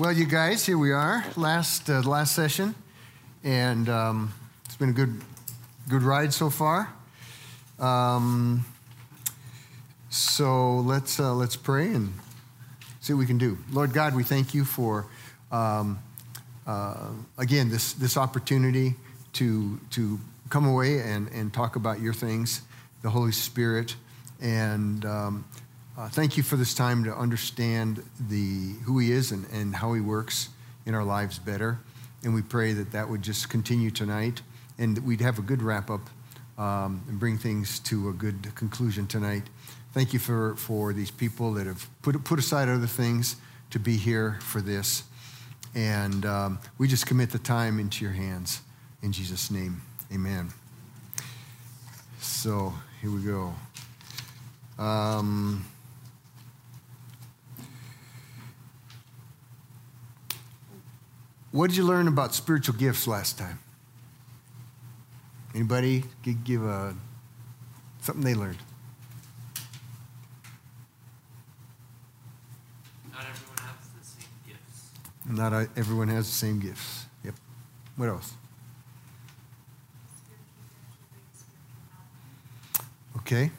Well, you guys, here we are, last uh, last session, and um, it's been a good good ride so far. Um, so let's uh, let's pray and see what we can do. Lord God, we thank you for um, uh, again this this opportunity to to come away and and talk about your things, the Holy Spirit, and um, uh, thank you for this time to understand the, who He is and, and how He works in our lives better. And we pray that that would just continue tonight and that we'd have a good wrap up um, and bring things to a good conclusion tonight. Thank you for, for these people that have put, put aside other things to be here for this. And um, we just commit the time into your hands. In Jesus' name, amen. So here we go. Um, What did you learn about spiritual gifts last time? Anybody could give a, something they learned? Not everyone has the same gifts. Not uh, everyone has the same gifts. Yep. What else? Okay.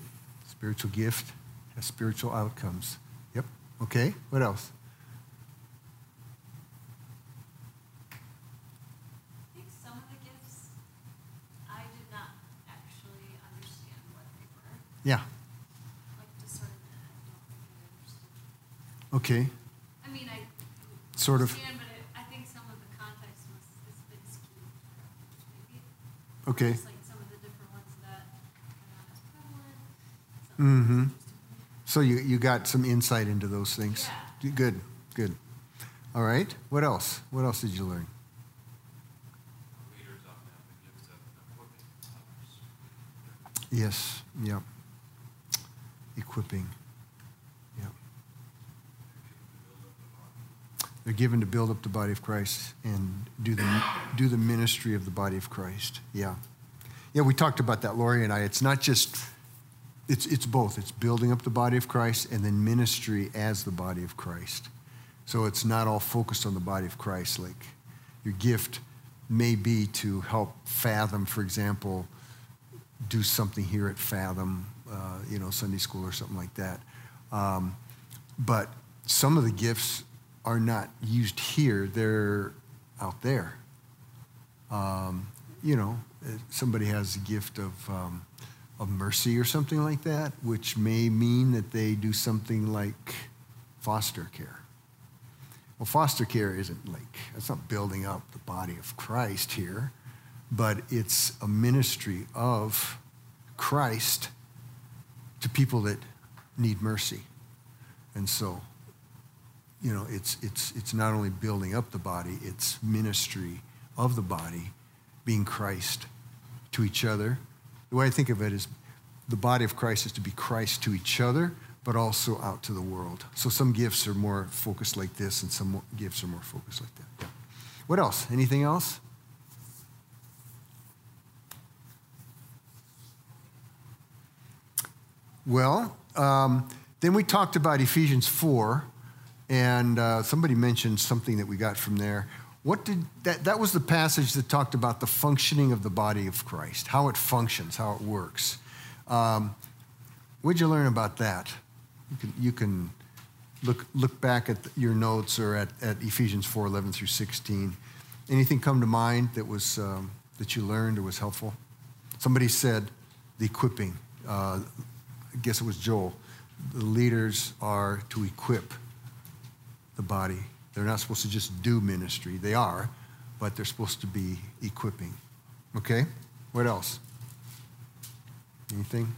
Spiritual gift has spiritual outcomes. Yep. Okay. What else? Yeah. Like discernment, I Okay. I mean, I sort of. but it, I think some of the context was has been skewed. Maybe. Okay. Just like some of the different ones that are not as prevalent. Mm-hmm. So you, you got some insight into those things. Yeah. Good, good. All right. What else? What else did you learn? Yes. Yeah equipping. Yeah. They're given to build up the body of Christ and do the, do the ministry of the body of Christ. Yeah. Yeah, we talked about that, Lori and I. It's not just, it's, it's both. It's building up the body of Christ and then ministry as the body of Christ. So it's not all focused on the body of Christ. Like your gift may be to help Fathom, for example, do something here at Fathom uh, you know, Sunday school or something like that. Um, but some of the gifts are not used here, they're out there. Um, you know, somebody has a gift of, um, of mercy or something like that, which may mean that they do something like foster care. Well, foster care isn't like, it's not building up the body of Christ here, but it's a ministry of Christ to people that need mercy. And so, you know, it's, it's, it's not only building up the body, it's ministry of the body, being Christ to each other. The way I think of it is the body of Christ is to be Christ to each other, but also out to the world. So some gifts are more focused like this, and some gifts are more focused like that. What else? Anything else? Well, um, then we talked about Ephesians 4, and uh, somebody mentioned something that we got from there. What did that, that was the passage that talked about the functioning of the body of Christ, how it functions, how it works. Um, what did you learn about that? You can, you can look, look back at your notes or at, at Ephesians 4 11 through 16. Anything come to mind that, was, um, that you learned or was helpful? Somebody said the equipping, uh, I guess it was Joel, the leaders are to equip the body. They're not supposed to just do ministry. They are, but they're supposed to be equipping. Okay? What else? Anything?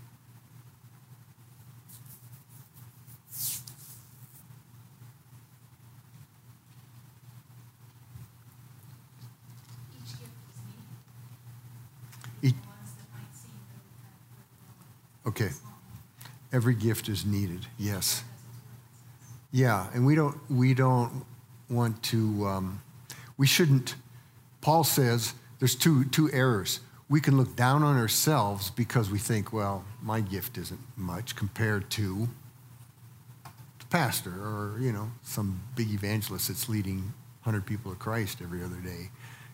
Okay. Every gift is needed, yes. Yeah, and we don't, we don't want to, um, we shouldn't, Paul says there's two, two errors. We can look down on ourselves because we think, well, my gift isn't much compared to the pastor or, you know, some big evangelist that's leading 100 people to Christ every other day,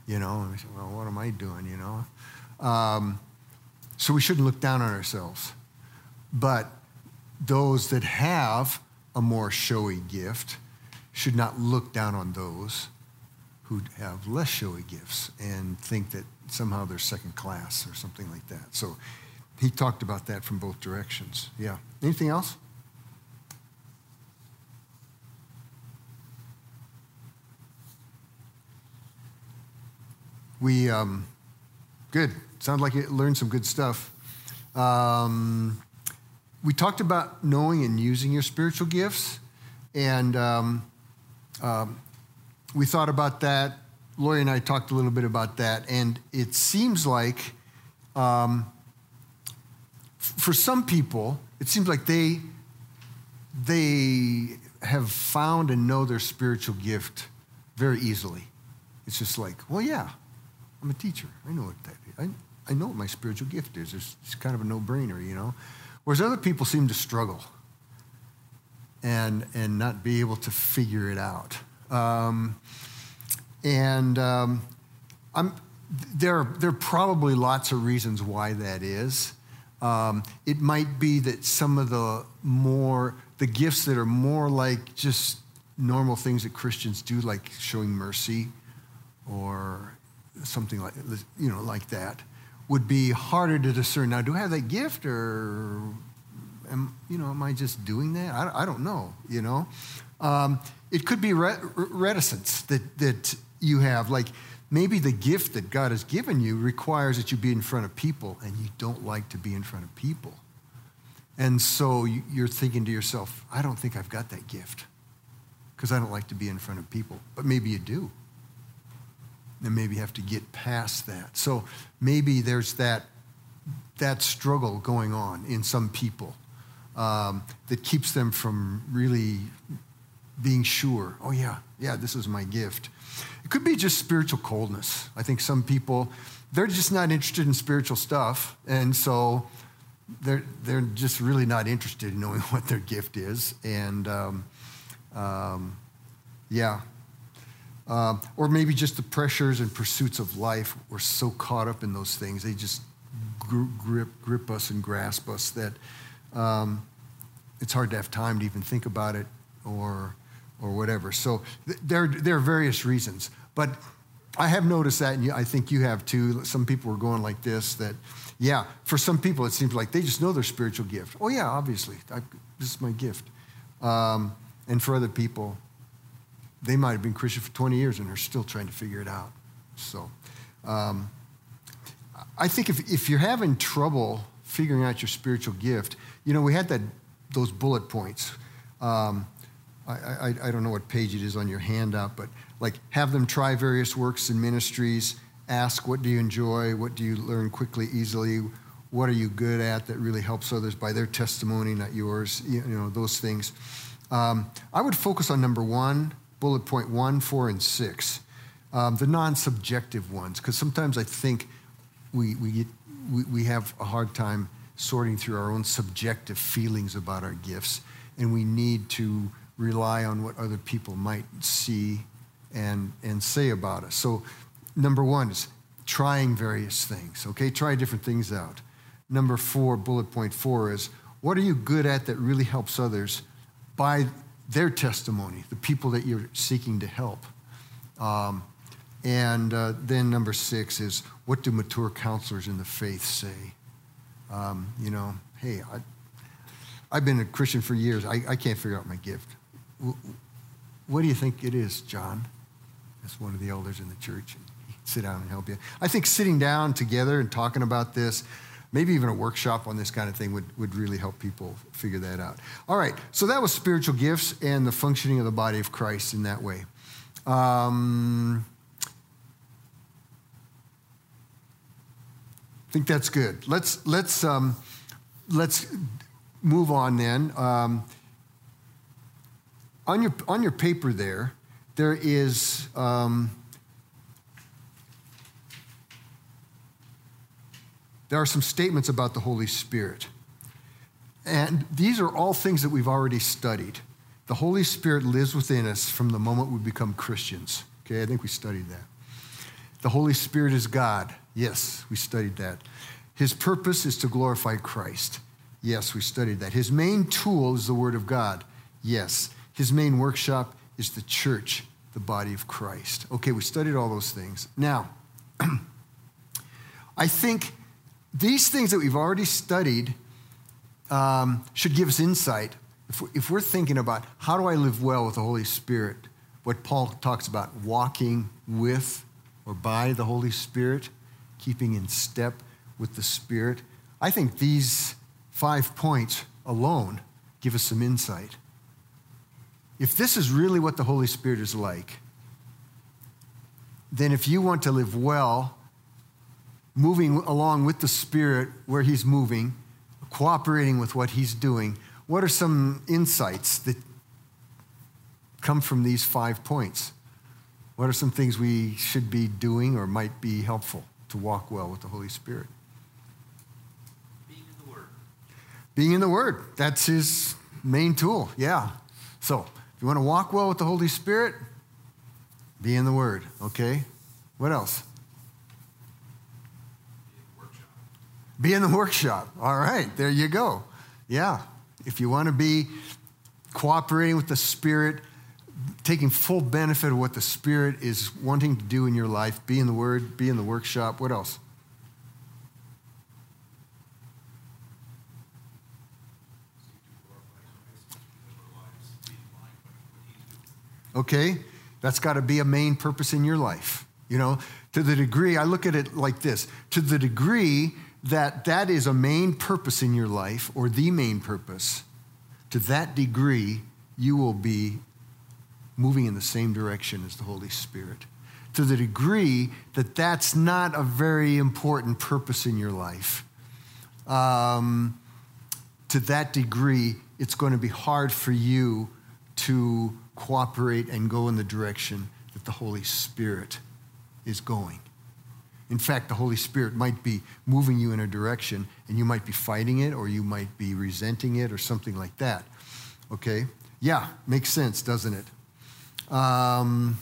you know. And we say, well, what am I doing, you know? Um, so we shouldn't look down on ourselves. But those that have a more showy gift should not look down on those who have less showy gifts and think that somehow they're second class or something like that. So he talked about that from both directions. Yeah. Anything else? We, um, good. Sounds like you learned some good stuff. Um, we talked about knowing and using your spiritual gifts, and um, um, we thought about that. Lori and I talked a little bit about that, and it seems like um, for some people, it seems like they they have found and know their spiritual gift very easily. It's just like, well, yeah, I'm a teacher. I know what that is. I, I know what my spiritual gift is. It's, it's kind of a no-brainer, you know. Whereas other people seem to struggle and and not be able to figure it out. Um, and um, there, there are probably lots of reasons why that is. Um, it might be that some of the more, the gifts that are more like just normal things that Christians do, like showing mercy or something like, you know, like that, would be harder to discern. Now, do I have that gift or am, you know, am I just doing that? I, I don't know, you know. Um, it could be re- reticence that, that you have. Like maybe the gift that God has given you requires that you be in front of people, and you don't like to be in front of people. And so you're thinking to yourself, I don't think I've got that gift because I don't like to be in front of people. But maybe you do. And maybe have to get past that. So maybe there's that, that struggle going on in some people um, that keeps them from really being sure, oh, yeah, yeah, this is my gift. It could be just spiritual coldness. I think some people, they're just not interested in spiritual stuff. And so they're, they're just really not interested in knowing what their gift is. And um, um, yeah. Um, or maybe just the pressures and pursuits of life. We're so caught up in those things. They just grip, grip us and grasp us that um, it's hard to have time to even think about it or or whatever. So th- there, there are various reasons. But I have noticed that, and I think you have too. Some people are going like this that, yeah, for some people it seems like they just know their spiritual gift. Oh, yeah, obviously, I, this is my gift. Um, and for other people, they might have been Christian for 20 years and are still trying to figure it out. So um, I think if, if you're having trouble figuring out your spiritual gift, you know, we had that, those bullet points. Um, I, I, I don't know what page it is on your handout, but like have them try various works and ministries, ask what do you enjoy, what do you learn quickly, easily, what are you good at that really helps others by their testimony, not yours, you know, those things. Um, I would focus on number one, bullet point one, four, and six, um, the non subjective ones, because sometimes I think we, we, get, we, we have a hard time sorting through our own subjective feelings about our gifts, and we need to rely on what other people might see and, and say about us. So, number one is trying various things, okay? Try different things out. Number four, bullet point four is what are you good at that really helps others by their testimony, the people that you're seeking to help? Um, and uh, then number six is what do mature counselors in the faith say? Um, you know, hey, I, have been a Christian for years. I, I can't figure out my gift. What do you think it is, John? As one of the elders in the church. Sit down and help you. I think sitting down together and talking about this, maybe even a workshop on this kind of thing would, would really help people figure that out. All right, so that was spiritual gifts and the functioning of the body of Christ in that way. Um, I think that's good. Let's, let's, um, let's move on then. Um, on your, on your paper there, there is um, there are some statements about the Holy Spirit. And these are all things that we've already studied. The Holy Spirit lives within us from the moment we become Christians. Okay, I think we studied that. The Holy Spirit is God. Yes, we studied that. His purpose is to glorify Christ. Yes, we studied that. His main tool is the Word of God. Yes. His main workshop is the church, the body of Christ. Okay, we studied all those things. Now, I think these things that we've already studied um, should give us insight. If we're, if we're thinking about how do I live well with the Holy Spirit, what Paul talks about, walking with or by the Holy Spirit, keeping in step with the Spirit, I think these five points alone give us some insight. If this is really what the Holy Spirit is like, then if you want to live well, moving along with the Spirit where He's moving, cooperating with what He's doing, what are some insights that come from these five points? What are some things we should be doing or might be helpful to walk well with the Holy Spirit? Being in the Word. Being in the Word. That's his main tool. Yeah. So, if you want to walk well with the Holy Spirit, be in the Word. Okay? What else? Be in the workshop. All right, there you go. Yeah. If you want to be cooperating with the Spirit, taking full benefit of what the Spirit is wanting to do in your life, be in the Word, be in the workshop. What else? Okay? That's got to be a main purpose in your life. You know, to the degree, I look at it like this to the degree that that is a main purpose in your life or the main purpose, to that degree, you will be moving in the same direction as the Holy Spirit. To the degree that that's not a very important purpose in your life, um, to that degree, it's going to be hard for you to cooperate and go in the direction that the Holy Spirit is going. In fact, the Holy Spirit might be moving you in a direction and you might be fighting it or you might be resenting it or something like that. Okay? Yeah, makes sense, doesn't it? Um,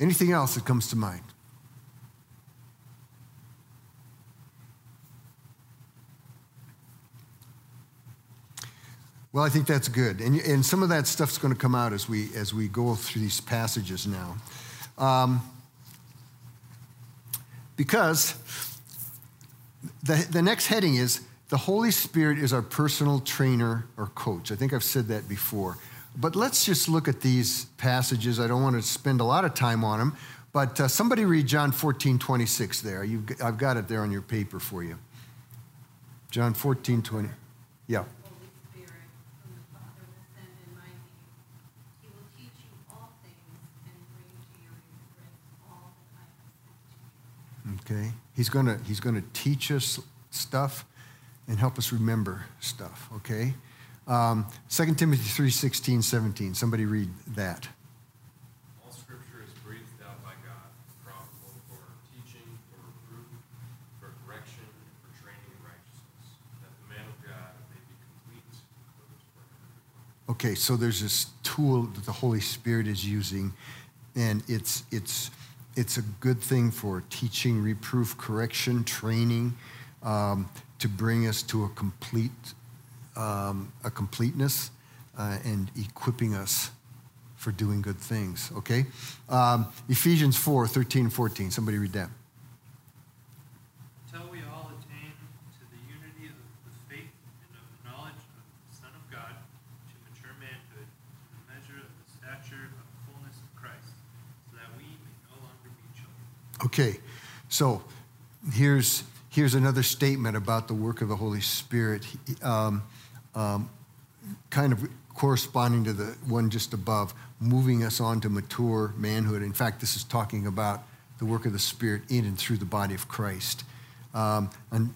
anything else that comes to mind? Well, I think that's good. And, and some of that stuff's going to come out as we, as we go through these passages now. Um, because the, the next heading is the Holy Spirit is our personal trainer or coach. I think I've said that before. But let's just look at these passages. I don't want to spend a lot of time on them, but uh, somebody read John 14, 26 there. You've, I've got it there on your paper for you. John 14, 20. Yeah. Holy Spirit, whom the Father will send in my name. He will teach you all things and bring to your remembrance all that I have said to you. Okay. He's going to he's going to teach us stuff and help us remember stuff, okay? Um, 2 Timothy 3, 16, 17. Somebody read that. All scripture is breathed out by God, profitable for teaching, for reproof, for correction, and for training in righteousness, that the man of God may be complete, equipped for every work. Okay, so there's this tool that the Holy Spirit is using, and it's it's it's a good thing for teaching, reproof, correction, training, um, to bring us to a complete um, a completeness uh, and equipping us for doing good things. Okay, um, Ephesians 4, 13, 14. Somebody read that. Until we all attain to the unity of the faith and of the knowledge of the Son of God, to mature manhood, to the measure of the stature of the fullness of Christ, so that we may no longer be children. Okay, so here's here's another statement about the work of the Holy Spirit, um, um, kind of corresponding to the one just above, moving us on to mature manhood. In fact, this is talking about the work of the Spirit in and through the body of Christ, um, and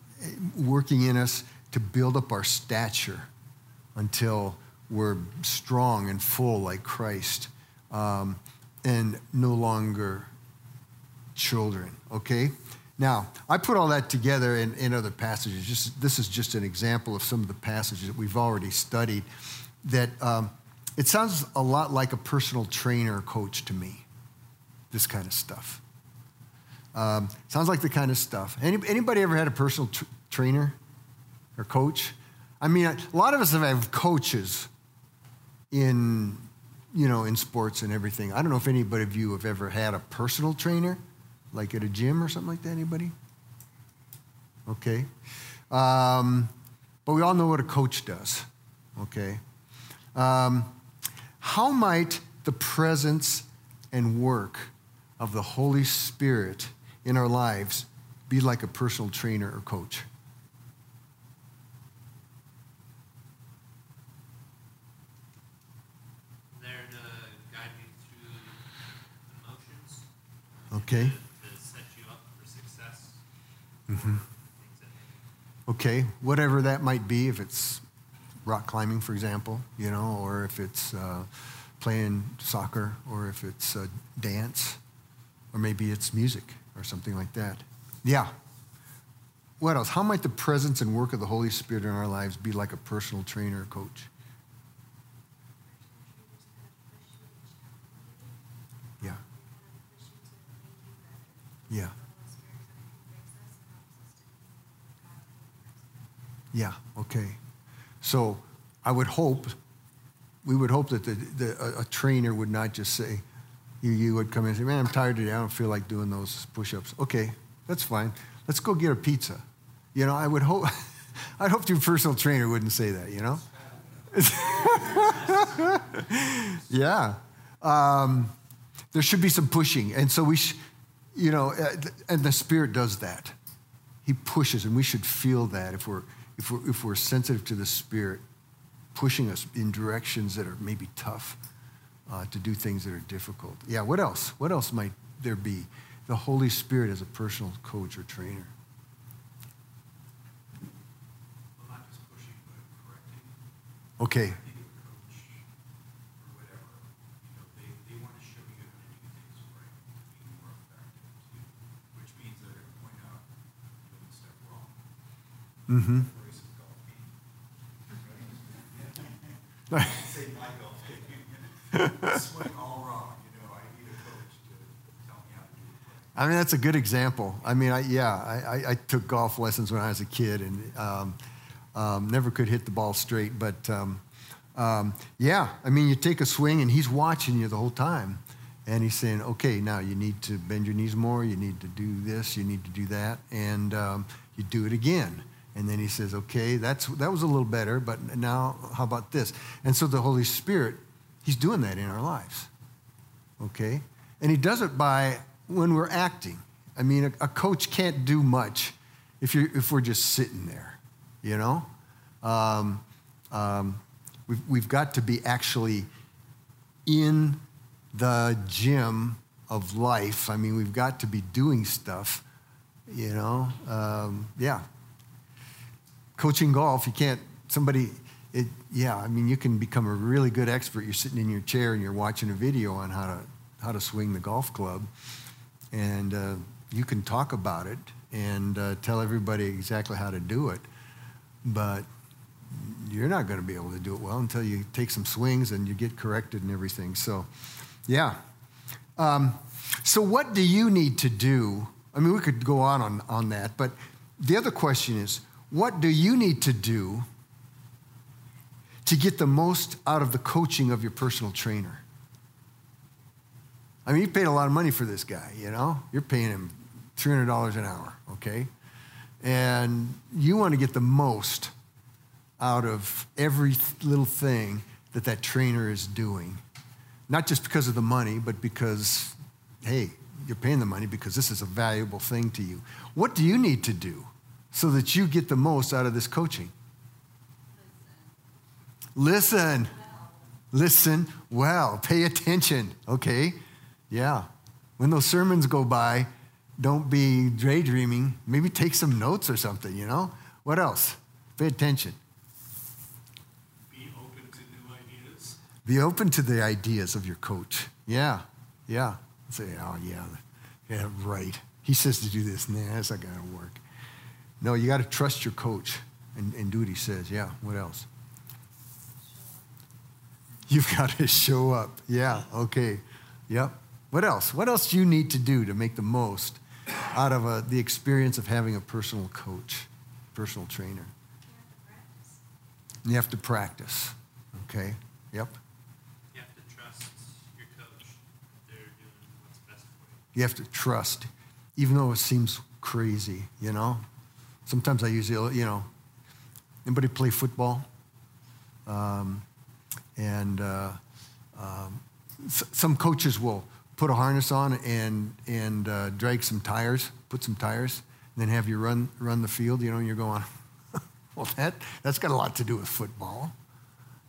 working in us to build up our stature until we're strong and full like Christ, um, and no longer children, okay? Now, I put all that together in, in other passages. Just, this is just an example of some of the passages that we've already studied that um, it sounds a lot like a personal trainer coach to me, this kind of stuff. Um, sounds like the kind of stuff. Any, anybody ever had a personal tr- trainer or coach? I mean, a lot of us have coaches in, you know, in sports and everything. I don't know if anybody of you have ever had a personal trainer, like at a gym or something like that. Anybody? Okay. Um, but we all know what a coach does. Okay. Um, how might the presence and work of the Holy Spirit in our lives be like a personal trainer or coach? There to guide you through the motions. Okay. To, to set you up for success. Mhm. Okay, whatever that might be, if it's rock climbing, for example, you know, or if it's uh, playing soccer, or if it's uh, dance, or maybe it's music or something like that. Yeah. What else? How might the presence and work of the Holy Spirit in our lives be like a personal trainer or coach? Yeah. Yeah. Yeah, okay. So I would hope, we would hope that the, the, a, a trainer would not just say, you, you would come in and say, man, I'm tired today. I don't feel like doing those push-ups. Okay, that's fine. Let's go get a pizza. You know, I would hope, I'd hope your personal trainer wouldn't say that, you know? yeah. Um, there should be some pushing. And so we, sh- you know, and the Spirit does that. He pushes, and we should feel that if we're, if we're, if we're sensitive to the Spirit pushing us in directions that are maybe tough uh, to do things that are difficult. Yeah, what else? What else might there be? The Holy Spirit as a personal coach or trainer. Well, pushing. Okay, I think a coach or whatever, you know, they, they want to show you how to do things right, to be more effective too, which means they're going to point out doing stuff wrong. mm-hmm. Royce is golf game. I mean, that's a good example. I mean, I, yeah, I, I, I took golf lessons when I was a kid and um, um, never could hit the ball straight. But um, um, yeah, I mean, you take a swing and he's watching you the whole time. And he's saying, okay, now you need to bend your knees more, you need to do this, you need to do that. And um, you do it again. And then he says, okay, that's, that was a little better, but now how about this? And so the Holy Spirit, he's doing that in our lives okay? And he does it by when we're acting. I mean, a, a coach can't do much if, you're, if we're just sitting there, you know? Um, um, we've, we've got to be actually in the gym of life. I mean, we've got to be doing stuff, you know? Um, yeah. Coaching golf, you can't, somebody, it, yeah, I mean, you can become a really good expert. You're sitting in your chair and you're watching a video on how to, how to swing the golf club, and uh, you can talk about it and uh, tell everybody exactly how to do it, but you're not going to be able to do it well until you take some swings and you get corrected and everything. So, yeah. Um, so, what do you need to do? I mean, we could go on, on on that, but the other question is what do you need to do to get the most out of the coaching of your personal trainer? I mean, you paid a lot of money for this guy, you know? You're paying him $300 an hour, okay? And you want to get the most out of every little thing that that trainer is doing. Not just because of the money, but because, hey, you're paying the money because this is a valuable thing to you. What do you need to do so that you get the most out of this coaching? Listen. Listen well. Pay attention, okay? Yeah. When those sermons go by, don't be daydreaming. Maybe take some notes or something, you know? What else? Pay attention. Be open to new ideas. Be open to the ideas of your coach. Yeah, yeah. Say, oh, yeah, yeah, right. He says to do this. Nah, that's not going to work. No, you got to trust your coach and, and do what he says. Yeah, what else? You've got to show up. Yeah, okay. Yep. What else? What else do you need to do to make the most out of a, the experience of having a personal coach, personal trainer? You have to practice. Have to practice. Okay. Yep. You have to trust your coach that they're doing what's best for you. You have to trust, even though it seems crazy, you know? Sometimes I use, the, you know, anybody play football? Um, and uh, um, s- some coaches will put a harness on and, and uh, drag some tires, put some tires, and then have you run, run the field, you know, and you're going, well, that, that's got a lot to do with football,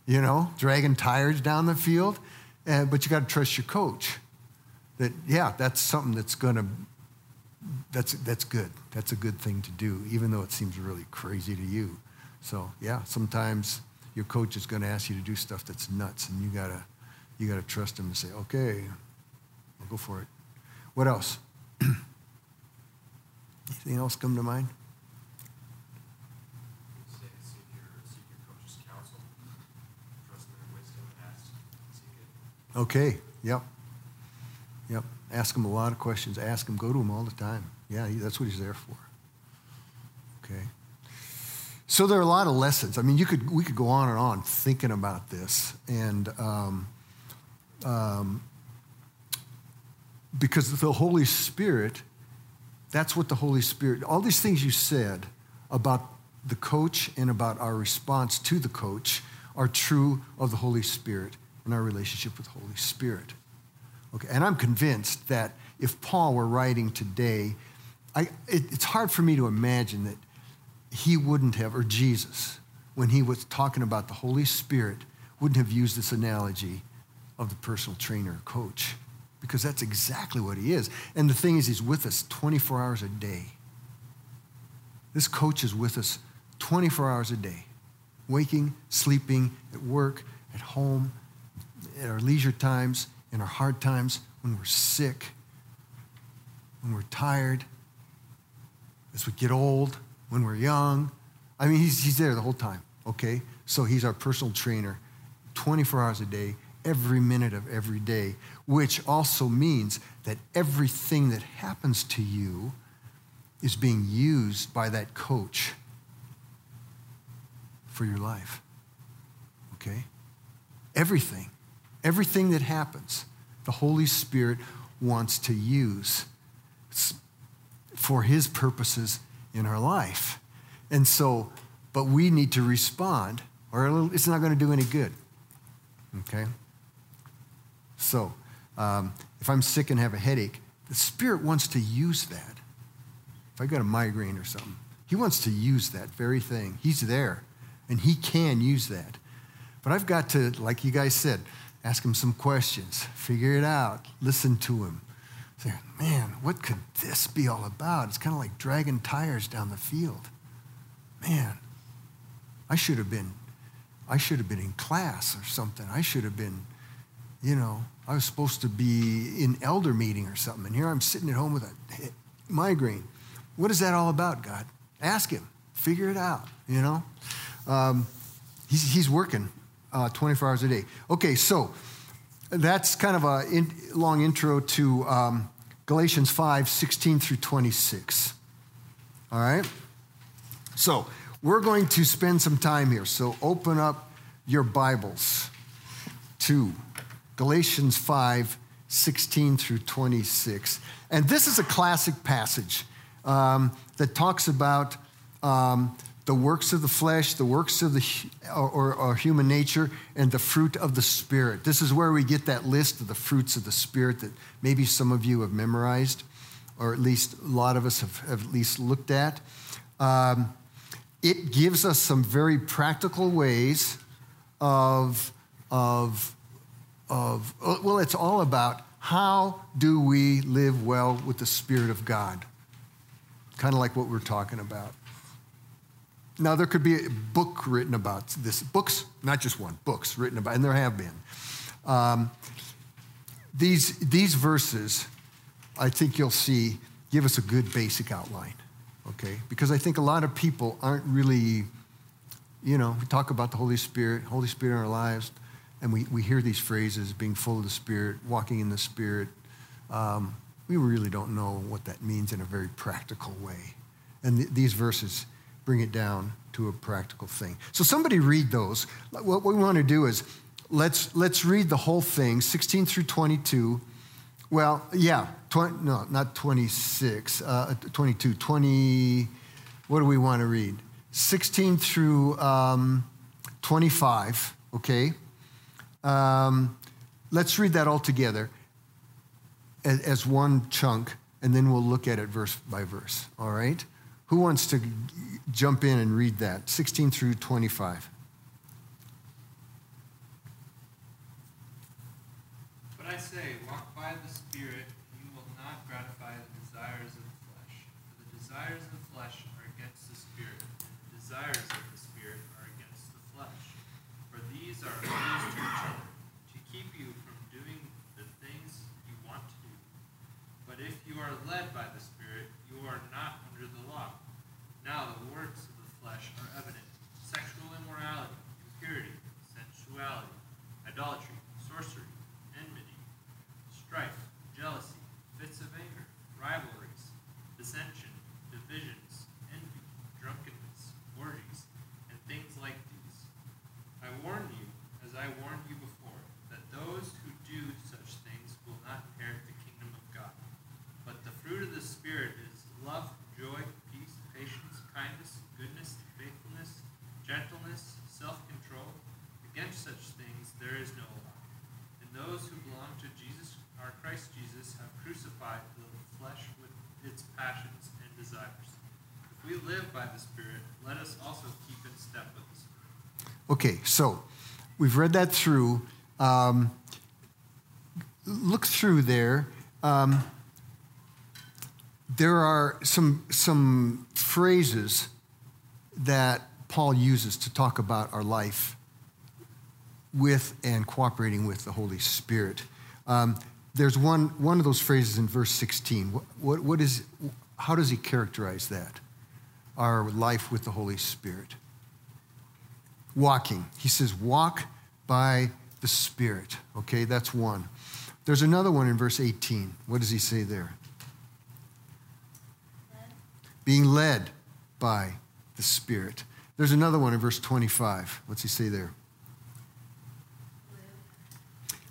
you know, dragging tires down the field. Uh, but you got to trust your coach that yeah that's something that's going to that's that's good that's a good thing to do even though it seems really crazy to you. So yeah sometimes your coach is going to ask you to do stuff that's nuts and you got to you got to trust him and say okay i'll go for it. What else? Anything else come to mind? Okay yep. Yep ask him a lot of questions. Ask him go to him all the time yeah that's what he's there for. Okay. So there are a lot of lessons. I mean you could we could go on and on thinking about this and um, um, because the holy spirit that's what the holy spirit all these things you said about the coach and about our response to the coach are true of the holy spirit and our relationship with the holy spirit. Okay and i'm convinced that if paul were writing today I, it, it's hard for me to imagine that he wouldn't have, or Jesus, when he was talking about the Holy Spirit, wouldn't have used this analogy of the personal trainer or coach, because that's exactly what he is. And the thing is, he's with us 24 hours a day. This coach is with us 24 hours a day, waking, sleeping, at work, at home, at our leisure times, in our hard times, when we're sick, when we're tired, as we get old, when we're young. I mean, he's, he's there the whole time, okay? So he's our personal trainer 24 hours a day, every minute of every day, which also means that everything that happens to you is being used by that coach for your life, okay? Everything, everything that happens, the Holy Spirit wants to use for his purposes in our life. And so, but we need to respond or it's not going to do any good. Okay? So, um, if I'm sick and have a headache, the Spirit wants to use that. If I got a migraine or something, He wants to use that very thing. He's there, and He can use that. But I've got to, like you guys said, ask Him some questions, figure it out, listen to Him. Man, what could this be all about? It's kind of like dragging tires down the field. Man, I should have been, I should have been in class or something. I should have been, you know, I was supposed to be in elder meeting or something. And here I'm sitting at home with a migraine. What is that all about, God? Ask him. Figure it out, you know? Um, he's, he's working uh, 24 hours a day. Okay, so that's kind of a in, long intro to um, Galatians 5 16 through 26. All right? So we're going to spend some time here. So open up your Bibles to Galatians 5 16 through 26. And this is a classic passage um, that talks about um, the works of the flesh, the works of the or, or, or, human nature, and the fruit of the spirit. This is where we get that list of the fruits of the spirit that maybe some of you have memorized, or at least a lot of us have, have at least looked at. Um, it gives us some very practical ways of, of, of, well, it's all about how do we live well with the Spirit of God? Kind of like what we're talking about. Now, there could be a book written about this. Books, not just one, books written about, and there have been. Um, these, these verses, I think you'll see, give us a good basic outline, okay? Because I think a lot of people aren't really, you know, we talk about the Holy Spirit, Holy Spirit in our lives, and we, we hear these phrases being full of the Spirit, walking in the Spirit. Um, we really don't know what that means in a very practical way. And th- these verses bring it down to a practical thing. So somebody read those. What we want to do is let's, let's read the whole thing, 16 through 22. Well, yeah, 20, no, not 26, uh, 22, 20, what do we want to read? 16 through um, 25, okay? Um, let's read that all together as, as one chunk, and then we'll look at it verse by verse, all right? Who wants to jump in and read that? 16 through 25. But I say, walk by the Spirit, and you will not gratify the desires of the flesh. For the desires of the flesh are against the Spirit, and the desires of the Spirit are against the flesh. For these are opposed to each other, to keep you from doing the things you want to do. But if you are led by the Spirit, you are not under the law. Now the works of the flesh are evident sexual immorality, impurity, sensuality, idolatry, sorcery, enmity, strife, jealousy, fits of anger, rivalries, dissension, divisions, envy, drunkenness, orgies, and things like these. I warn you, as I warned you before, that those who do such things will not inherit the kingdom of God. But the fruit of the Spirit is love, joy, peace, patience, kindness, goodness, faithfulness, gentleness, self control. Against such things there is no law. And those who belong to Jesus, our Christ Jesus, have crucified the flesh with its passions and desires. If we live by the Spirit, let us also keep in step with the Spirit. Okay, so we've read that through. Um, look through there. Um, there are some, some phrases that Paul uses to talk about our life with and cooperating with the Holy Spirit. Um, there's one, one of those phrases in verse 16. What, what, what is, how does he characterize that? Our life with the Holy Spirit walking. He says, walk by the Spirit. Okay, that's one. There's another one in verse 18. What does he say there? Being led by the Spirit. There's another one in verse 25. What's he say there?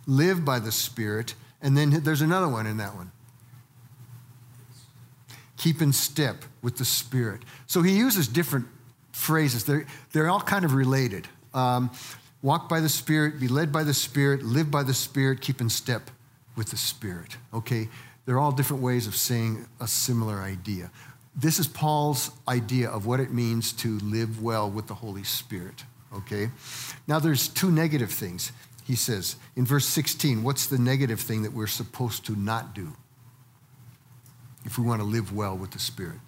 Live by the Spirit. And then there's another one in that one. Keep in step with the Spirit. So he uses different phrases. They're, they're all kind of related. Um, walk by the Spirit, be led by the Spirit, live by the Spirit, keep in step with the Spirit. Okay? They're all different ways of saying a similar idea. This is Paul's idea of what it means to live well with the Holy Spirit. Okay? Now, there's two negative things. He says in verse 16, what's the negative thing that we're supposed to not do if we want to live well with the Spirit?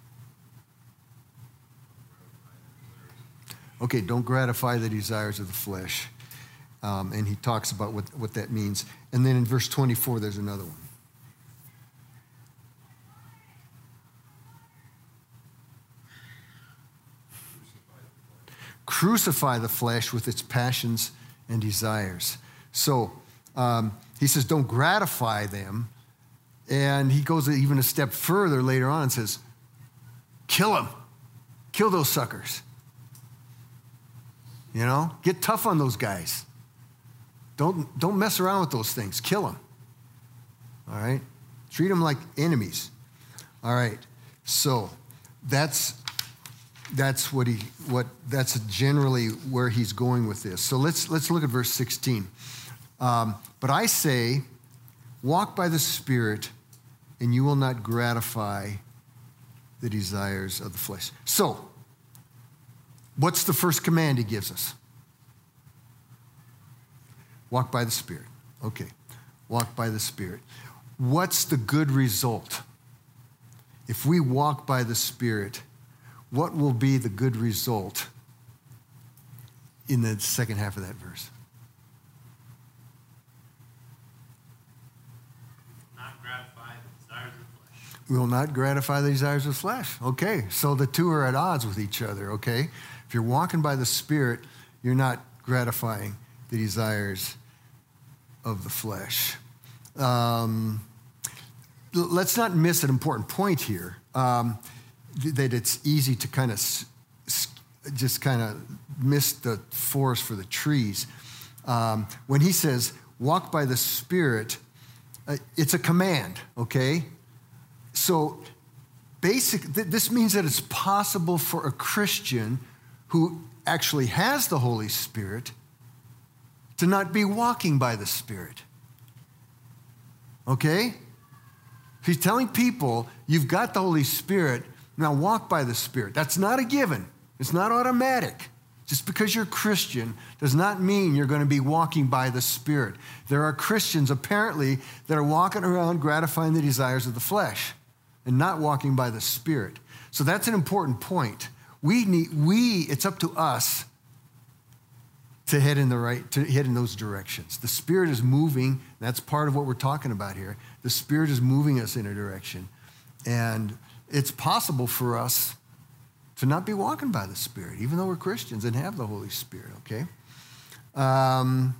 Okay, don't gratify the desires of the flesh. Um, and he talks about what, what that means. And then in verse 24, there's another one. Crucify the flesh with its passions and desires. So um, he says, don't gratify them. And he goes even a step further later on and says, kill them, kill those suckers. You know, get tough on those guys. Don't, don't mess around with those things. Kill them. All right? Treat them like enemies. All right. So that's that's what he what that's generally where he's going with this. So let's let's look at verse 16. Um, but I say, walk by the Spirit, and you will not gratify the desires of the flesh. So, what's the first command he gives us? Walk by the Spirit. Okay, walk by the Spirit. What's the good result? If we walk by the Spirit, what will be the good result in the second half of that verse? Not gratify the desires of the flesh. Will not gratify the desires of the flesh. Okay, so the two are at odds with each other, okay? If you're walking by the Spirit, you're not gratifying the desires of the flesh. Um, let's not miss an important point here um, that it's easy to kind of just kind of miss the forest for the trees. Um, when he says, walk by the Spirit, uh, it's a command, okay? So basic, th- this means that it's possible for a Christian who actually has the Holy Spirit to not be walking by the Spirit. Okay? He's telling people, you've got the Holy Spirit, now walk by the Spirit. That's not a given, it's not automatic. Just because you're Christian does not mean you're going to be walking by the Spirit. There are Christians, apparently, that are walking around gratifying the desires of the flesh and not walking by the Spirit. So that's an important point. We need, we, it's up to us to head in the right, to head in those directions. The Spirit is moving. That's part of what we're talking about here. The Spirit is moving us in a direction. And it's possible for us to not be walking by the Spirit, even though we're Christians and have the Holy Spirit, okay? Um,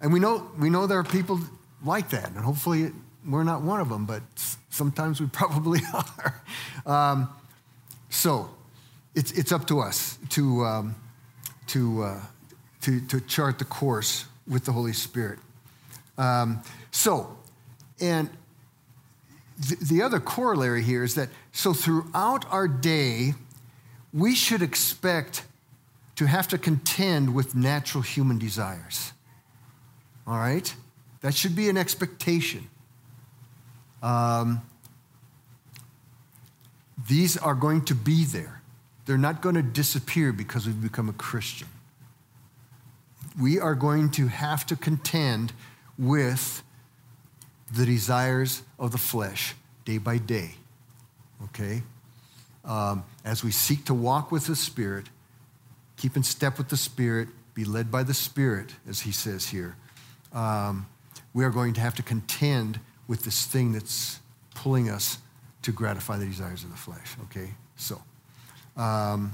and we know, we know there are people like that, and hopefully we're not one of them, but sometimes we probably are. Um, so it's, it's up to us to, um, to, uh, to, to chart the course with the Holy Spirit. Um, so, and the, the other corollary here is that so throughout our day, we should expect to have to contend with natural human desires. All right? That should be an expectation. Um, these are going to be there. They're not going to disappear because we've become a Christian. We are going to have to contend with the desires of the flesh day by day. Okay? Um, as we seek to walk with the Spirit, keep in step with the Spirit, be led by the Spirit, as he says here, um, we are going to have to contend with this thing that's pulling us to gratify the desires of the flesh. Okay? So. Um,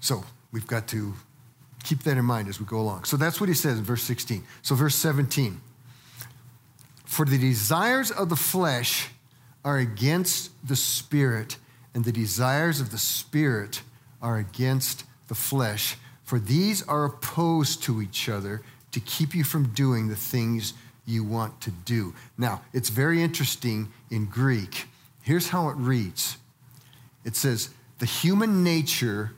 so we've got to keep that in mind as we go along. So that's what he says in verse 16. So, verse 17. For the desires of the flesh are against the spirit, and the desires of the spirit are against the flesh. For these are opposed to each other to keep you from doing the things you want to do. Now, it's very interesting in Greek. Here's how it reads it says, The human nature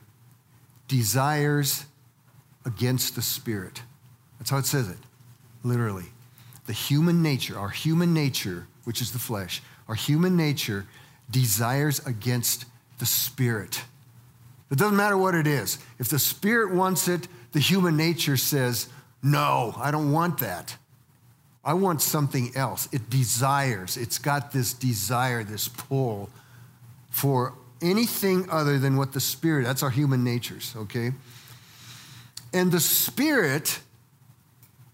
desires against the spirit. That's how it says it, literally. The human nature, our human nature, which is the flesh, our human nature desires against the spirit. It doesn't matter what it is. If the spirit wants it, the human nature says, No, I don't want that. I want something else. It desires, it's got this desire, this pull for anything other than what the spirit, that's our human natures, okay? And the spirit,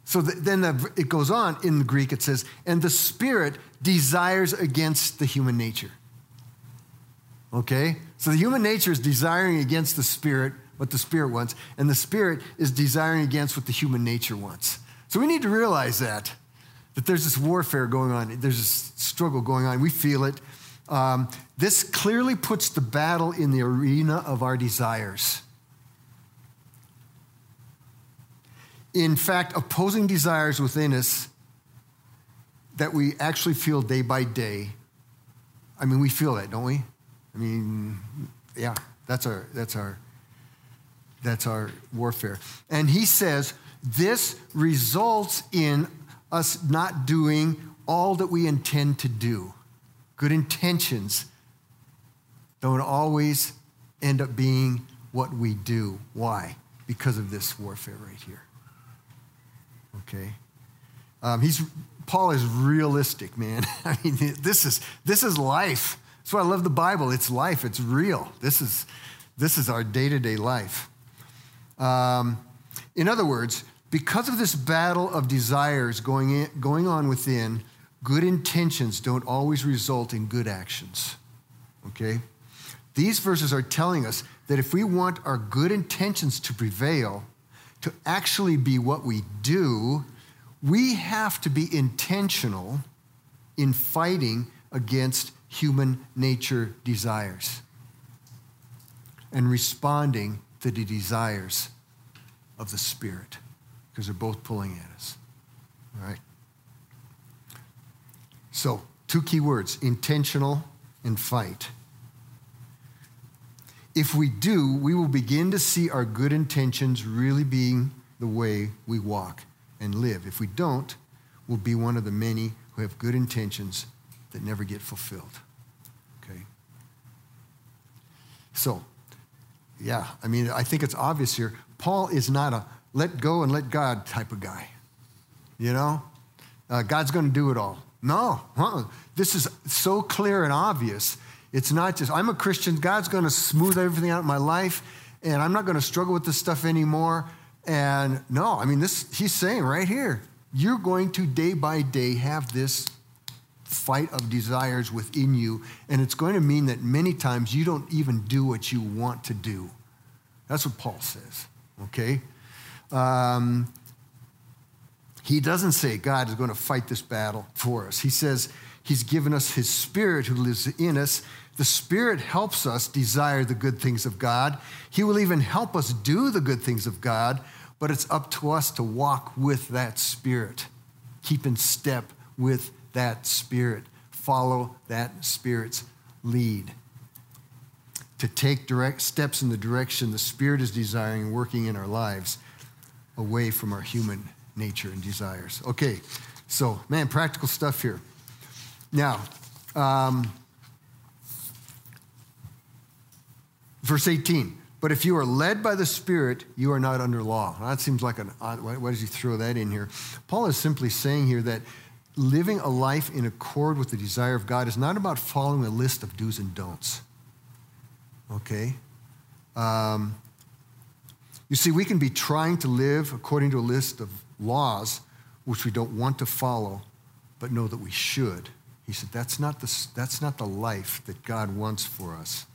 so the, then the, it goes on in the Greek, it says, and the spirit desires against the human nature. Okay? So the human nature is desiring against the spirit what the spirit wants, and the spirit is desiring against what the human nature wants. So we need to realize that, that there's this warfare going on, there's this struggle going on. We feel it. Um, this clearly puts the battle in the arena of our desires. In fact, opposing desires within us that we actually feel day by day. I mean, we feel that, don't we? I mean, yeah, that's our that's our that's our warfare. And he says this results in us not doing all that we intend to do. Good intentions don't always end up being what we do. Why? Because of this warfare right here. Okay? Um, he's, Paul is realistic, man. I mean, this is, this is life. That's why I love the Bible. It's life, it's real. This is, this is our day to day life. Um, in other words, because of this battle of desires going, in, going on within, good intentions don't always result in good actions. Okay? These verses are telling us that if we want our good intentions to prevail, to actually be what we do, we have to be intentional in fighting against human nature desires and responding to the desires of the Spirit because they're both pulling at us. All right? So, two key words intentional and fight. If we do, we will begin to see our good intentions really being the way we walk and live. If we don't, we'll be one of the many who have good intentions that never get fulfilled. Okay? So, yeah, I mean, I think it's obvious here. Paul is not a let go and let God type of guy. You know? Uh, God's going to do it all. No, uh-uh. this is so clear and obvious it's not just, I'm a Christian, God's going to smooth everything out in my life, and I'm not going to struggle with this stuff anymore. And no, I mean, this, he's saying right here, you're going to day by day have this fight of desires within you, and it's going to mean that many times you don't even do what you want to do. That's what Paul says, okay? Um, he doesn't say God is going to fight this battle for us. He says he's given us his spirit who lives in us, the Spirit helps us desire the good things of God. He will even help us do the good things of God, but it's up to us to walk with that Spirit, keep in step with that Spirit, follow that Spirit's lead. To take direct steps in the direction the Spirit is desiring working in our lives away from our human nature and desires. Okay, so, man, practical stuff here. Now, um, Verse 18, but if you are led by the Spirit, you are not under law. That seems like an odd, why does he throw that in here? Paul is simply saying here that living a life in accord with the desire of God is not about following a list of do's and don'ts. Okay? Um, you see, we can be trying to live according to a list of laws which we don't want to follow, but know that we should. He said, that's not the, that's not the life that God wants for us.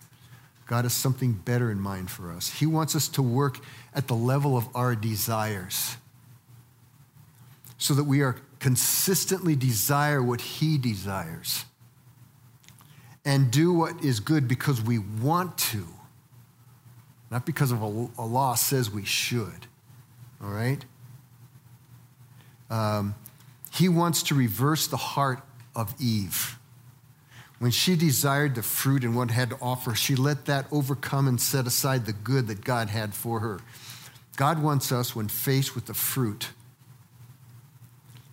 God has something better in mind for us. He wants us to work at the level of our desires so that we are consistently desire what he desires and do what is good because we want to, not because of a, a law says we should. All right? Um, he wants to reverse the heart of Eve. When she desired the fruit and what had to offer, she let that overcome and set aside the good that God had for her. God wants us, when faced with the fruit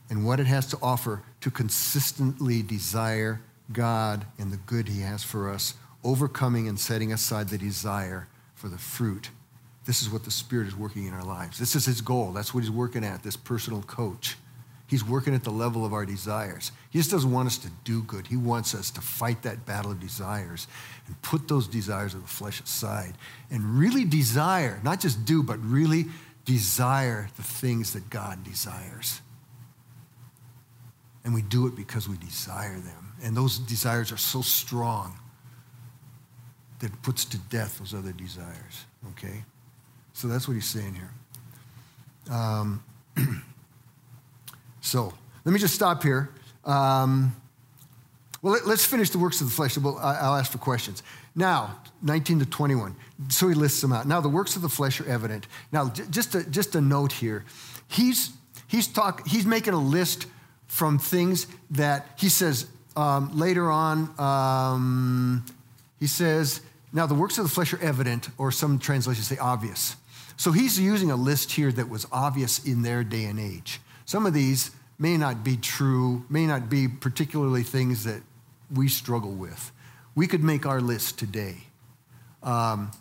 and what it has to offer, to consistently desire God and the good He has for us, overcoming and setting aside the desire for the fruit. This is what the Spirit is working in our lives. This is His goal. That's what He's working at, this personal coach. He's working at the level of our desires. He just doesn't want us to do good. He wants us to fight that battle of desires and put those desires of the flesh aside and really desire, not just do, but really desire the things that God desires. And we do it because we desire them. And those desires are so strong that it puts to death those other desires. Okay? So that's what he's saying here. Um, So let me just stop here. Um, well, let, us finish the works of the flesh. Well, I'll ask for questions. Now, 19 to 21. So he lists them out. Now, the works of the flesh are evident. Now, just a, just a note here. He's, he's, talk, he's making a list from things that he says um, later on. Um, he says, now the works of the flesh are evident, or some translations say obvious. So he's using a list here that was obvious in their day and age. Some of these may not be true, may not be particularly things that we struggle with. We could make our list today. Um,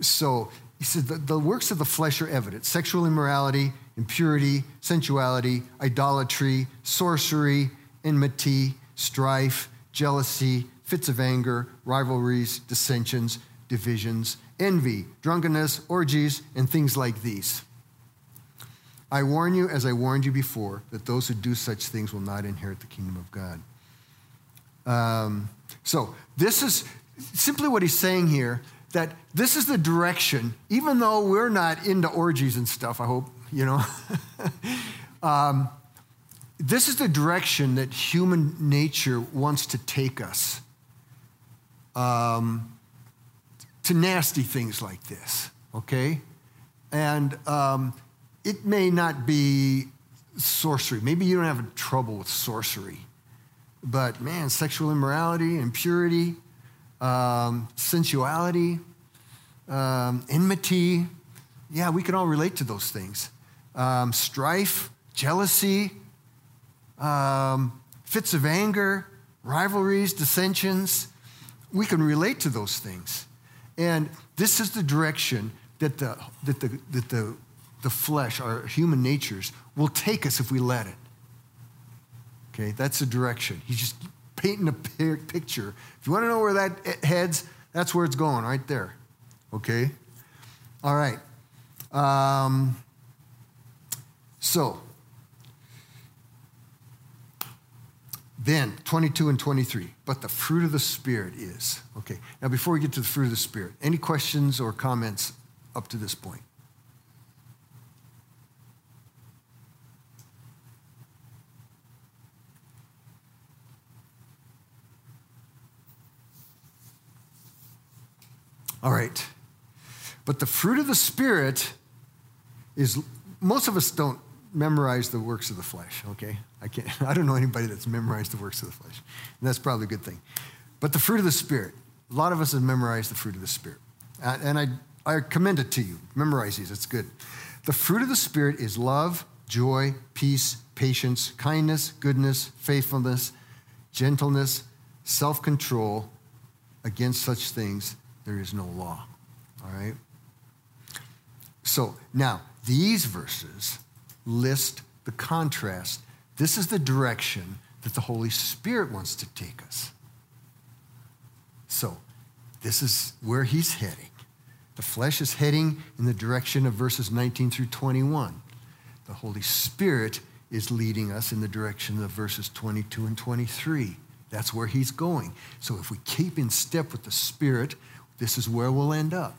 so he said the, the works of the flesh are evident sexual immorality, impurity, sensuality, idolatry, sorcery, enmity, strife, jealousy, fits of anger, rivalries, dissensions, divisions, envy, drunkenness, orgies, and things like these. I warn you, as I warned you before, that those who do such things will not inherit the kingdom of God. Um, so, this is simply what he's saying here that this is the direction, even though we're not into orgies and stuff, I hope, you know. um, this is the direction that human nature wants to take us um, to nasty things like this, okay? And um, it may not be sorcery. Maybe you don't have trouble with sorcery. But man, sexual immorality, impurity, um, sensuality, um, enmity, yeah, we can all relate to those things. Um, strife, jealousy, um, fits of anger, rivalries, dissensions. We can relate to those things. And this is the direction that the, that the, that the, the flesh, our human natures, will take us if we let it. Okay, that's the direction. He's just painting a picture. If you want to know where that heads, that's where it's going, right there. Okay? All right. Um, so, then 22 and 23. But the fruit of the Spirit is. Okay, now before we get to the fruit of the Spirit, any questions or comments up to this point? All right. But the fruit of the Spirit is, most of us don't memorize the works of the flesh, okay? I, can't, I don't know anybody that's memorized the works of the flesh. And that's probably a good thing. But the fruit of the Spirit, a lot of us have memorized the fruit of the Spirit. And I, I commend it to you. Memorize these, it's good. The fruit of the Spirit is love, joy, peace, patience, kindness, goodness, faithfulness, gentleness, self control. Against such things, there is no law. All right? So now, these verses list the contrast. This is the direction that the Holy Spirit wants to take us. So, this is where he's heading. The flesh is heading in the direction of verses 19 through 21. The Holy Spirit is leading us in the direction of verses 22 and 23. That's where he's going. So if we keep in step with the Spirit, this is where we'll end up.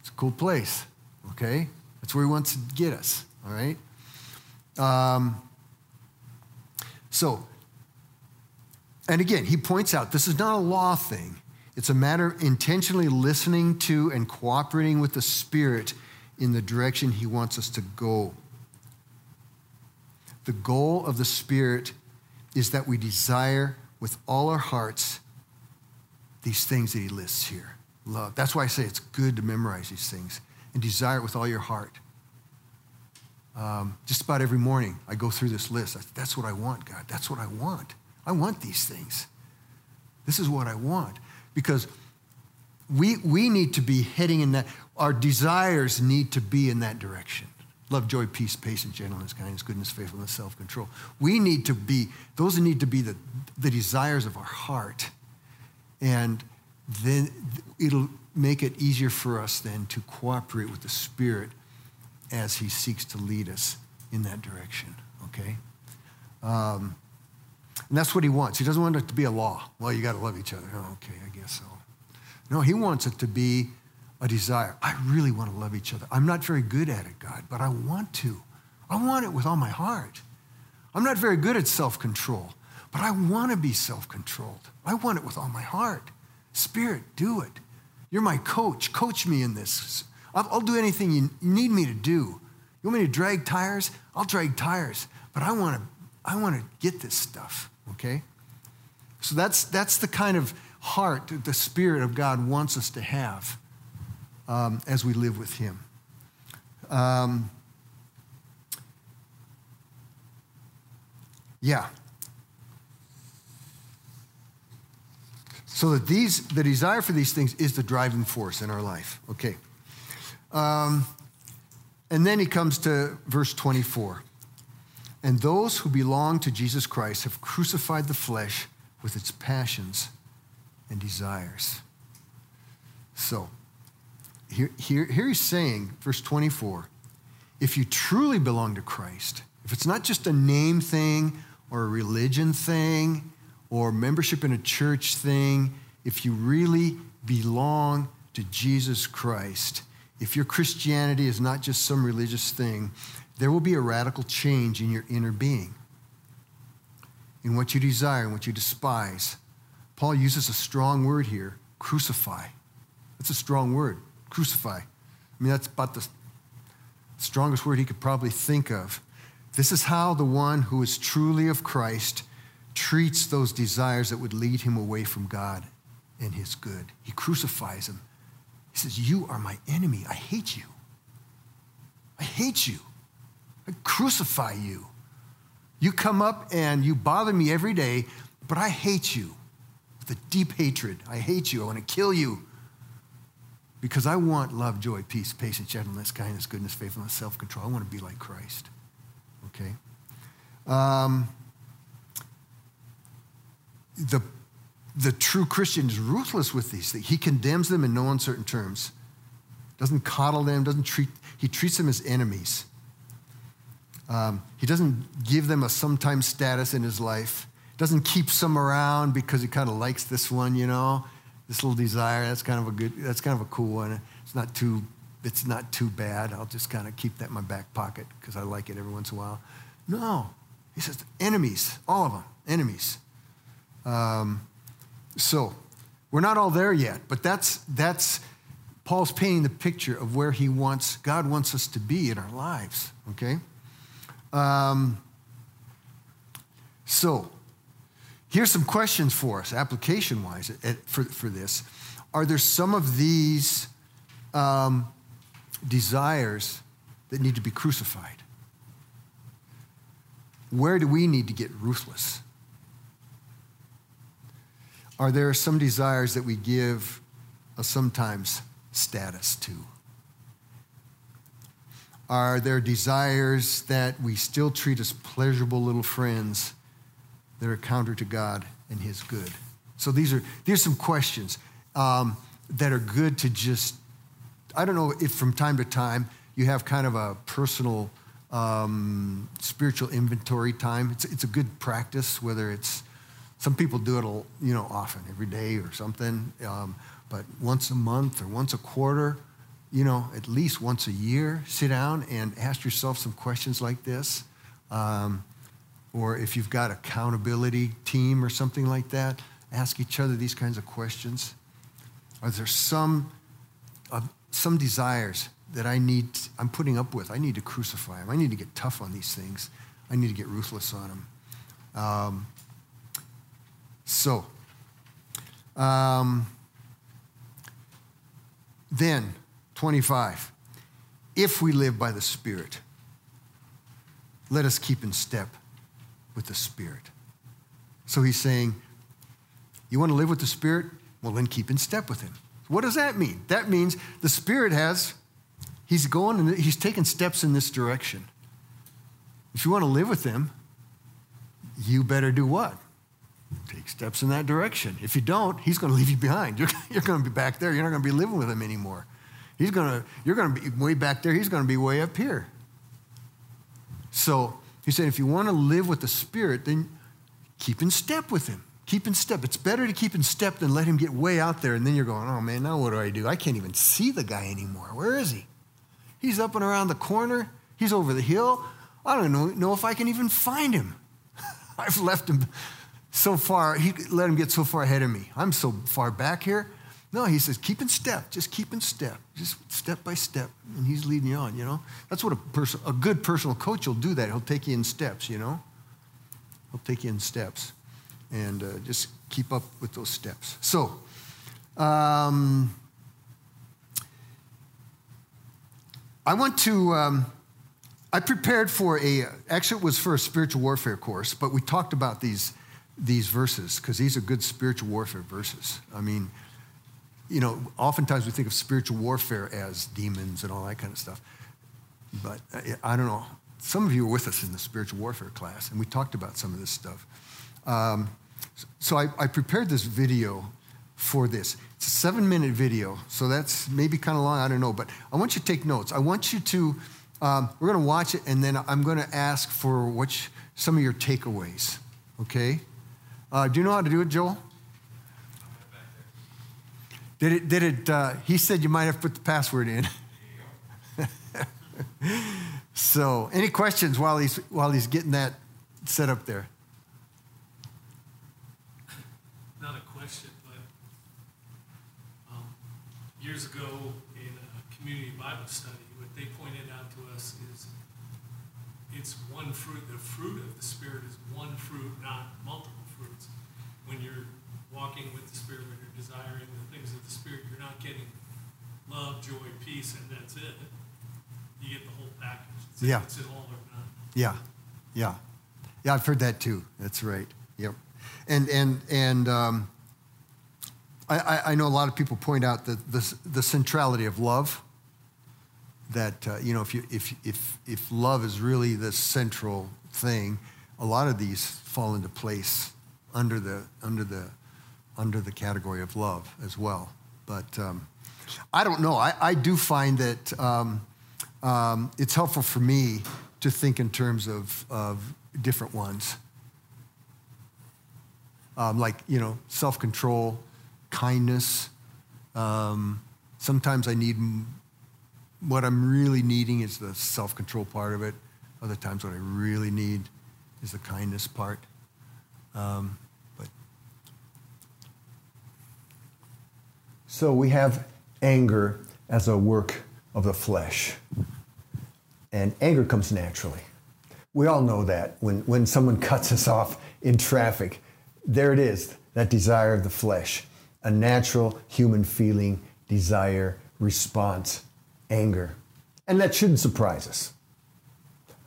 It's a cool place, okay? That's where he wants to get us, all right? Um, so, and again, he points out this is not a law thing. It's a matter of intentionally listening to and cooperating with the Spirit in the direction he wants us to go. The goal of the Spirit is that we desire with all our hearts these things that he lists here. Love. That's why I say it's good to memorize these things and desire it with all your heart. Um, just about every morning, I go through this list. I, That's what I want, God. That's what I want. I want these things. This is what I want. Because we, we need to be heading in that, our desires need to be in that direction. Love, joy, peace, patience, gentleness, kindness, goodness, faithfulness, self control. We need to be, those need to be the, the desires of our heart. And then it'll make it easier for us then to cooperate with the Spirit as He seeks to lead us in that direction, okay? Um, and that's what He wants. He doesn't want it to be a law. Well, you got to love each other. Oh, okay, I guess so. No, He wants it to be a desire. I really want to love each other. I'm not very good at it, God, but I want to. I want it with all my heart. I'm not very good at self control, but I want to be self controlled. I want it with all my heart. Spirit, do it. You're my coach. Coach me in this. I'll, I'll do anything you need me to do. You want me to drag tires? I'll drag tires. But I want to, I want to get this stuff. Okay. So that's that's the kind of heart that the Spirit of God wants us to have um, as we live with Him. Um, yeah. So that these, the desire for these things is the driving force in our life. Okay. Um, and then he comes to verse 24. And those who belong to Jesus Christ have crucified the flesh with its passions and desires. So, here, here, here he's saying, verse 24, if you truly belong to Christ, if it's not just a name thing or a religion thing or membership in a church thing, if you really belong to Jesus Christ, if your Christianity is not just some religious thing, there will be a radical change in your inner being, in what you desire and what you despise. Paul uses a strong word here crucify. That's a strong word, crucify. I mean, that's about the strongest word he could probably think of. This is how the one who is truly of Christ treats those desires that would lead him away from God and his good. He crucifies him. He says, You are my enemy. I hate you. I hate you. I crucify you. You come up and you bother me every day, but I hate you with a deep hatred. I hate you. I want to kill you because I want love, joy, peace, patience, gentleness, kindness, goodness, faithfulness, self control. I want to be like Christ. Okay? Um, the, the true Christian is ruthless with these things. He condemns them in no uncertain terms, doesn't coddle them, doesn't treat, he treats them as enemies. Um, he doesn't give them a sometime status in his life. Doesn't keep some around because he kind of likes this one, you know, this little desire. That's kind of a good. That's kind of a cool one. It's not too. It's not too bad. I'll just kind of keep that in my back pocket because I like it every once in a while. No, he says enemies, all of them, enemies. Um, so we're not all there yet, but that's that's Paul's painting the picture of where he wants God wants us to be in our lives. Okay. Um, so, here's some questions for us, application wise, for, for this. Are there some of these um, desires that need to be crucified? Where do we need to get ruthless? Are there some desires that we give a sometimes status to? Are there desires that we still treat as pleasurable little friends that are counter to God and His good? So these are, these are some questions um, that are good to just, I don't know if from time to time you have kind of a personal um, spiritual inventory time. It's, it's a good practice, whether it's, some people do it, you know, often, every day or something, um, but once a month or once a quarter, you know, at least once a year, sit down and ask yourself some questions like this. Um, or if you've got accountability team or something like that, ask each other these kinds of questions. Are there some, uh, some desires that I need, I'm putting up with? I need to crucify them. I need to get tough on these things. I need to get ruthless on them. Um, so, um, then, 25. If we live by the Spirit, let us keep in step with the Spirit. So he's saying, You want to live with the Spirit? Well, then keep in step with Him. What does that mean? That means the Spirit has, He's going and He's taking steps in this direction. If you want to live with Him, you better do what? Take steps in that direction. If you don't, He's going to leave you behind. You're, you're going to be back there. You're not going to be living with Him anymore. He's gonna, you're gonna be way back there, he's gonna be way up here. So he said, if you want to live with the Spirit, then keep in step with him. Keep in step. It's better to keep in step than let him get way out there and then you're going, oh man, now what do I do? I can't even see the guy anymore. Where is he? He's up and around the corner. He's over the hill. I don't know, know if I can even find him. I've left him so far, he let him get so far ahead of me. I'm so far back here. No, he says, keep in step. Just keep in step. Just step by step. And he's leading you on, you know? That's what a, person, a good personal coach will do that. He'll take you in steps, you know? He'll take you in steps. And uh, just keep up with those steps. So, um, I want to, um, I prepared for a, actually it was for a spiritual warfare course, but we talked about these, these verses because these are good spiritual warfare verses. I mean, you know, oftentimes we think of spiritual warfare as demons and all that kind of stuff. But uh, I don't know. Some of you were with us in the spiritual warfare class, and we talked about some of this stuff. Um, so I, I, prepared this video for this. It's a seven minute video, so that's maybe kind of long, I don't know. But I want you to take notes. I want you to, um, we're going to watch it, and then I'm going to ask for what some of your takeaways, okay? Uh, do you know how to do it, Joel? Did it? Did it? Uh, he said you might have put the password in. so, any questions while he's while he's getting that set up there? not a question, but um, years ago in a community Bible study, what they pointed out to us is it's one fruit. The fruit of the Spirit is one fruit, not. When you're walking with the Spirit, when you're desiring the things of the Spirit, you're not getting love, joy, peace, and that's it. You get the whole package. It's, Yeah. it's all or none. Yeah, yeah, yeah. I've heard that too. That's right. Yep. And and and um, I, I know a lot of people point out that the the centrality of love. That uh, you know, if you if if if love is really the central thing, a lot of these fall into place under the under the under the category of love as well. But um, I don't know. I, I do find that um, um, it's helpful for me to think in terms of, of different ones. Um, like, you know, self control, kindness. Um, sometimes I need, what I'm really needing is the self control part of it. Other times, what I really need is the kindness part. Um, but So we have anger as a work of the flesh. And anger comes naturally. We all know that when, when someone cuts us off in traffic, there it is, that desire of the flesh, a natural human feeling, desire, response, anger. And that shouldn't surprise us.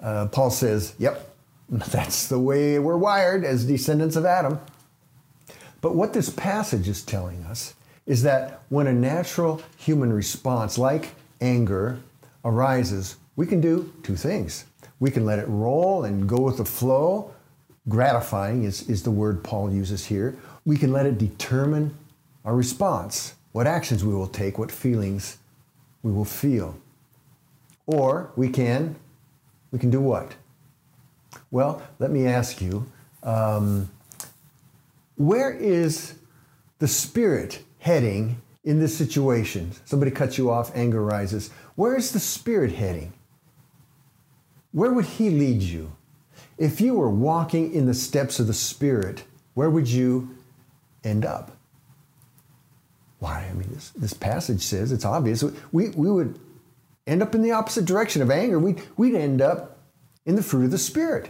Uh, Paul says, yep, that's the way we're wired as descendants of Adam. But what this passage is telling us is that when a natural human response like anger arises, we can do two things. We can let it roll and go with the flow. Gratifying is, is the word Paul uses here. We can let it determine our response, what actions we will take, what feelings we will feel. Or we can, we can do what? Well, let me ask you, um, where is the spirit heading in this situation? Somebody cuts you off, anger rises. Where is the spirit heading? Where would he lead you? If you were walking in the steps of the spirit, where would you end up? Why? I mean, this, this passage says it's obvious. We, we would end up in the opposite direction of anger. We'd, we'd end up in the fruit of the Spirit.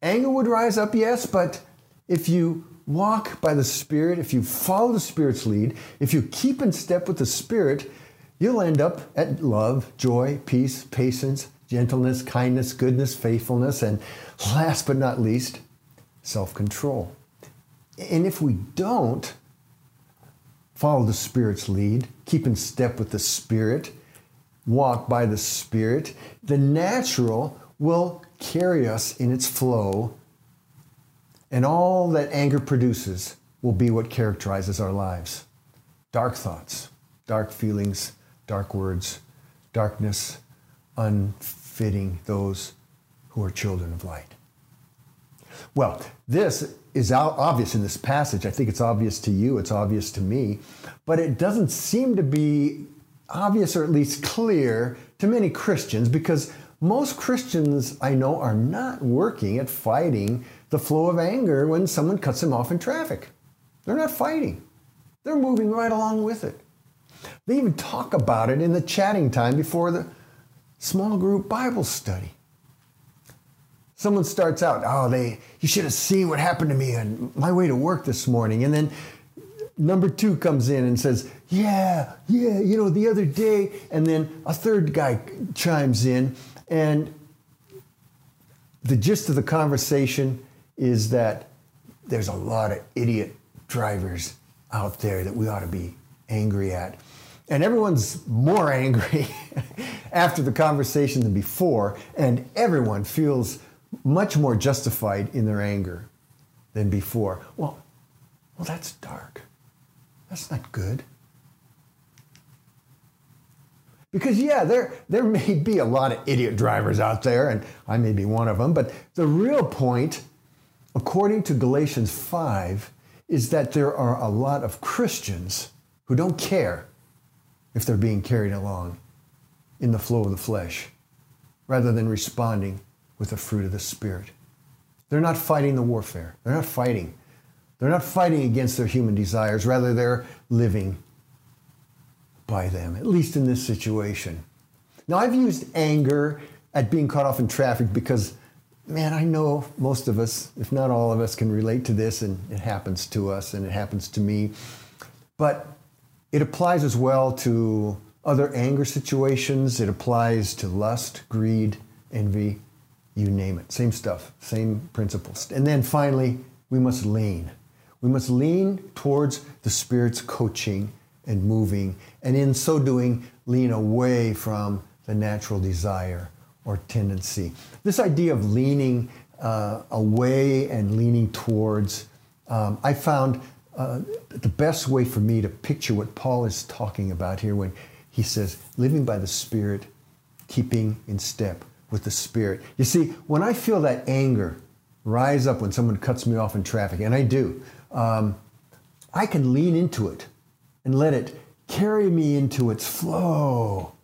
Anger would rise up, yes, but if you walk by the Spirit, if you follow the Spirit's lead, if you keep in step with the Spirit, you'll end up at love, joy, peace, patience, gentleness, kindness, goodness, faithfulness, and last but not least, self control. And if we don't follow the Spirit's lead, keep in step with the Spirit, walk by the Spirit, the natural will carry us in its flow, and all that anger produces will be what characterizes our lives dark thoughts, dark feelings, dark words, darkness, unfitting those who are children of light. Well, this is obvious in this passage. I think it's obvious to you, it's obvious to me, but it doesn't seem to be obvious or at least clear to many Christians because most Christians I know are not working at fighting the flow of anger when someone cuts them off in traffic. They're not fighting, they're moving right along with it. They even talk about it in the chatting time before the small group Bible study. Someone starts out, oh, they, you should have seen what happened to me on my way to work this morning. And then number two comes in and says, yeah, yeah, you know, the other day. And then a third guy chimes in. And the gist of the conversation is that there's a lot of idiot drivers out there that we ought to be angry at. And everyone's more angry after the conversation than before, and everyone feels much more justified in their anger than before. Well, well, that's dark. That's not good. Because, yeah, there, there may be a lot of idiot drivers out there, and I may be one of them, but the real point according to Galatians 5, is that there are a lot of Christians who don't care if they're being carried along in the flow of the flesh rather than responding with the fruit of the Spirit. They're not fighting the warfare. They're not fighting. They're not fighting against their human desires. Rather, they're living by them, at least in this situation. Now, I've used anger at being caught off in traffic because, man, I know most of us, if not all of us, can relate to this, and it happens to us and it happens to me. But it applies as well to other anger situations, it applies to lust, greed, envy, you name it. Same stuff, same principles. And then finally, we must lean. We must lean towards the Spirit's coaching and moving, and in so doing, lean away from the natural desire or tendency. This idea of leaning uh, away and leaning towards, um, I found uh, the best way for me to picture what Paul is talking about here when he says, living by the Spirit, keeping in step with the Spirit. You see, when I feel that anger rise up when someone cuts me off in traffic, and I do, um, I can lean into it and let it carry me into its flow.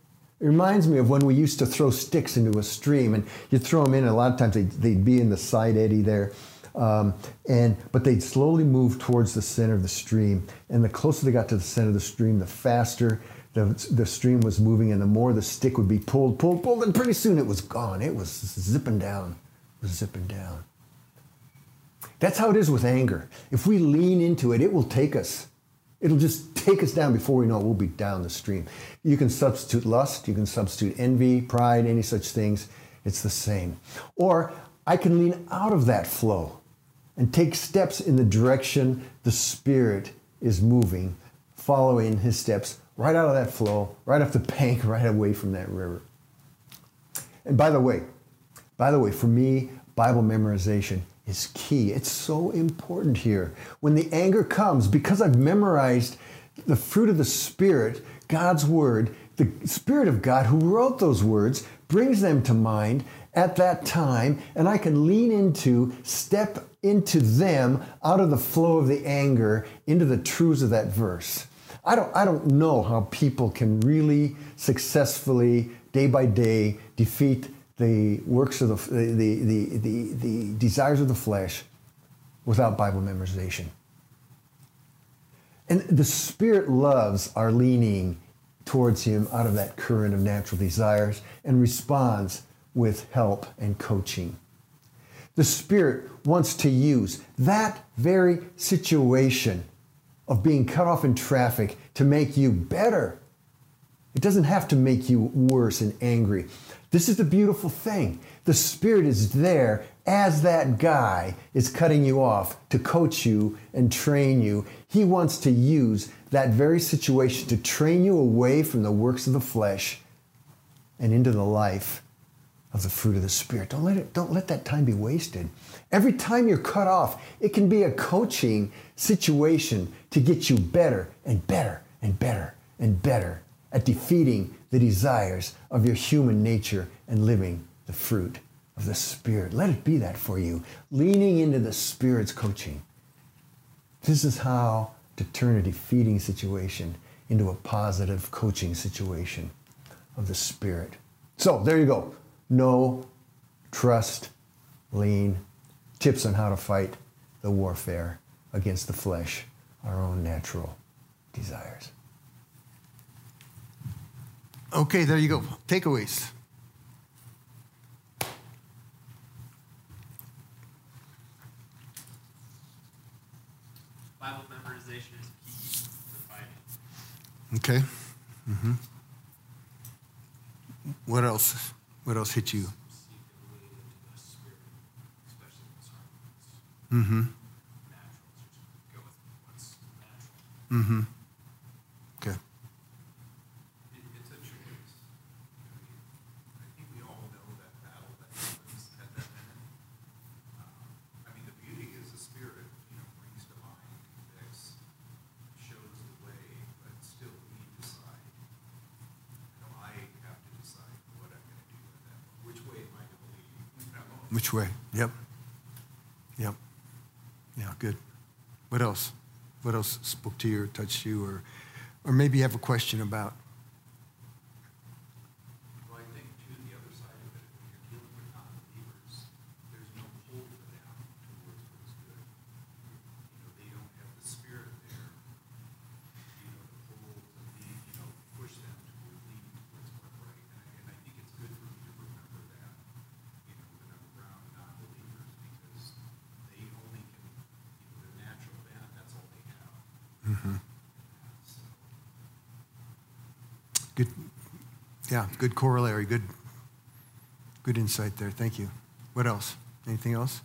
It reminds me of when we used to throw sticks into a stream, and you'd throw them in, and a lot of times they'd, they'd be in the side eddy there. Um, and but they'd slowly move towards the center of the stream, and the closer they got to the center of the stream, the faster the, the stream was moving, and the more the stick would be pulled, pulled, pulled, and pretty soon it was gone. It was zipping down, it was zipping down. That's how it is with anger. If we lean into it, it will take us. It'll just take us down before we know it, we'll be down the stream. You can substitute lust, you can substitute envy, pride, any such things. It's the same. Or I can lean out of that flow and take steps in the direction the Spirit is moving, following his steps right out of that flow, right off the bank, right away from that river. And by the way, by the way, for me, Bible memorization is key. It's so important here. When the anger comes, because I've memorized the fruit of the Spirit, God's Word, the Spirit of God who wrote those words brings them to mind at that time, and I can lean into, step into them out of the flow of the anger into the truths of that verse. I don't, I don't know how people can really successfully, day by day, defeat the works of the, the, the, the, the desires of the flesh without Bible memorization. And the Spirit loves our leaning towards Him out of that current of natural desires and responds with help and coaching. The Spirit wants to use that very situation of being cut off in traffic to make you better. It doesn't have to make you worse and angry. This is the beautiful thing. The Spirit is there as that guy is cutting you off to coach you and train you. He wants to use that very situation to train you away from the works of the flesh and into the life of the fruit of the Spirit. Don't let, it, don't let that time be wasted. Every time you're cut off, it can be a coaching situation to get you better and better and better and better at defeating the desires of your human nature and living the fruit of the Spirit. Let it be that for you. Leaning into the Spirit's coaching. This is how to turn a defeating situation into a positive coaching situation of the Spirit. So there you go. Know, trust, lean, tips on how to fight the warfare against the flesh, our own natural desires. Okay, there you go. Takeaways. Bible memorization is key to fighting. Okay. Mm hmm What else? What else hit you? seek and Which way? Yep. Yep. Yeah, good. What else? What else spoke to you or touched you or or maybe you have a question about? Good corollary, good, good insight there. Thank you. What else? Anything else?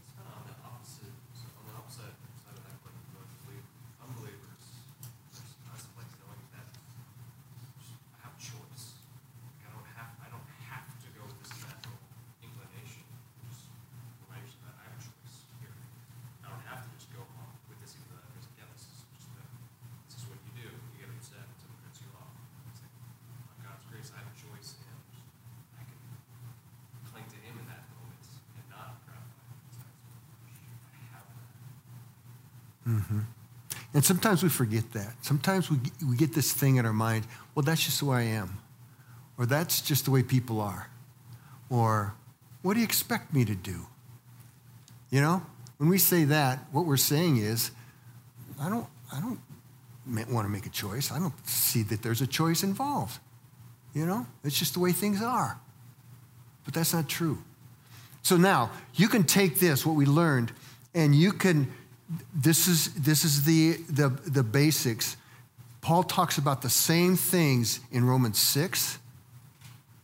It's kind of on the opposite, so on the opposite side of that coin, with unbelie- unbelievers, there's us like knowing that just- I have a choice. Like I don't have, I don't have to go with this natural inclination. Just when I use that, I have a choice here. I don't have to just go along with this even though there's, yeah, this is just the, this is what you do. You get upset, someone cuts you off. It's like, by God's grace, I have a choice and I can cling to Him in that moment and not gratify my desires. I have that. And sometimes we forget that. Sometimes we, we get this thing in our mind, well, that's just who I am. Or that's just the way people are. Or what do you expect me to do? You know, when we say that, what we're saying is, I don't, I don't want to make a choice. I don't see that there's a choice involved. You know, it's just the way things are. But that's not true. So now you can take this, what we learned, and you can, this is, this is the, the, the basics. Paul talks about the same things in Romans 6.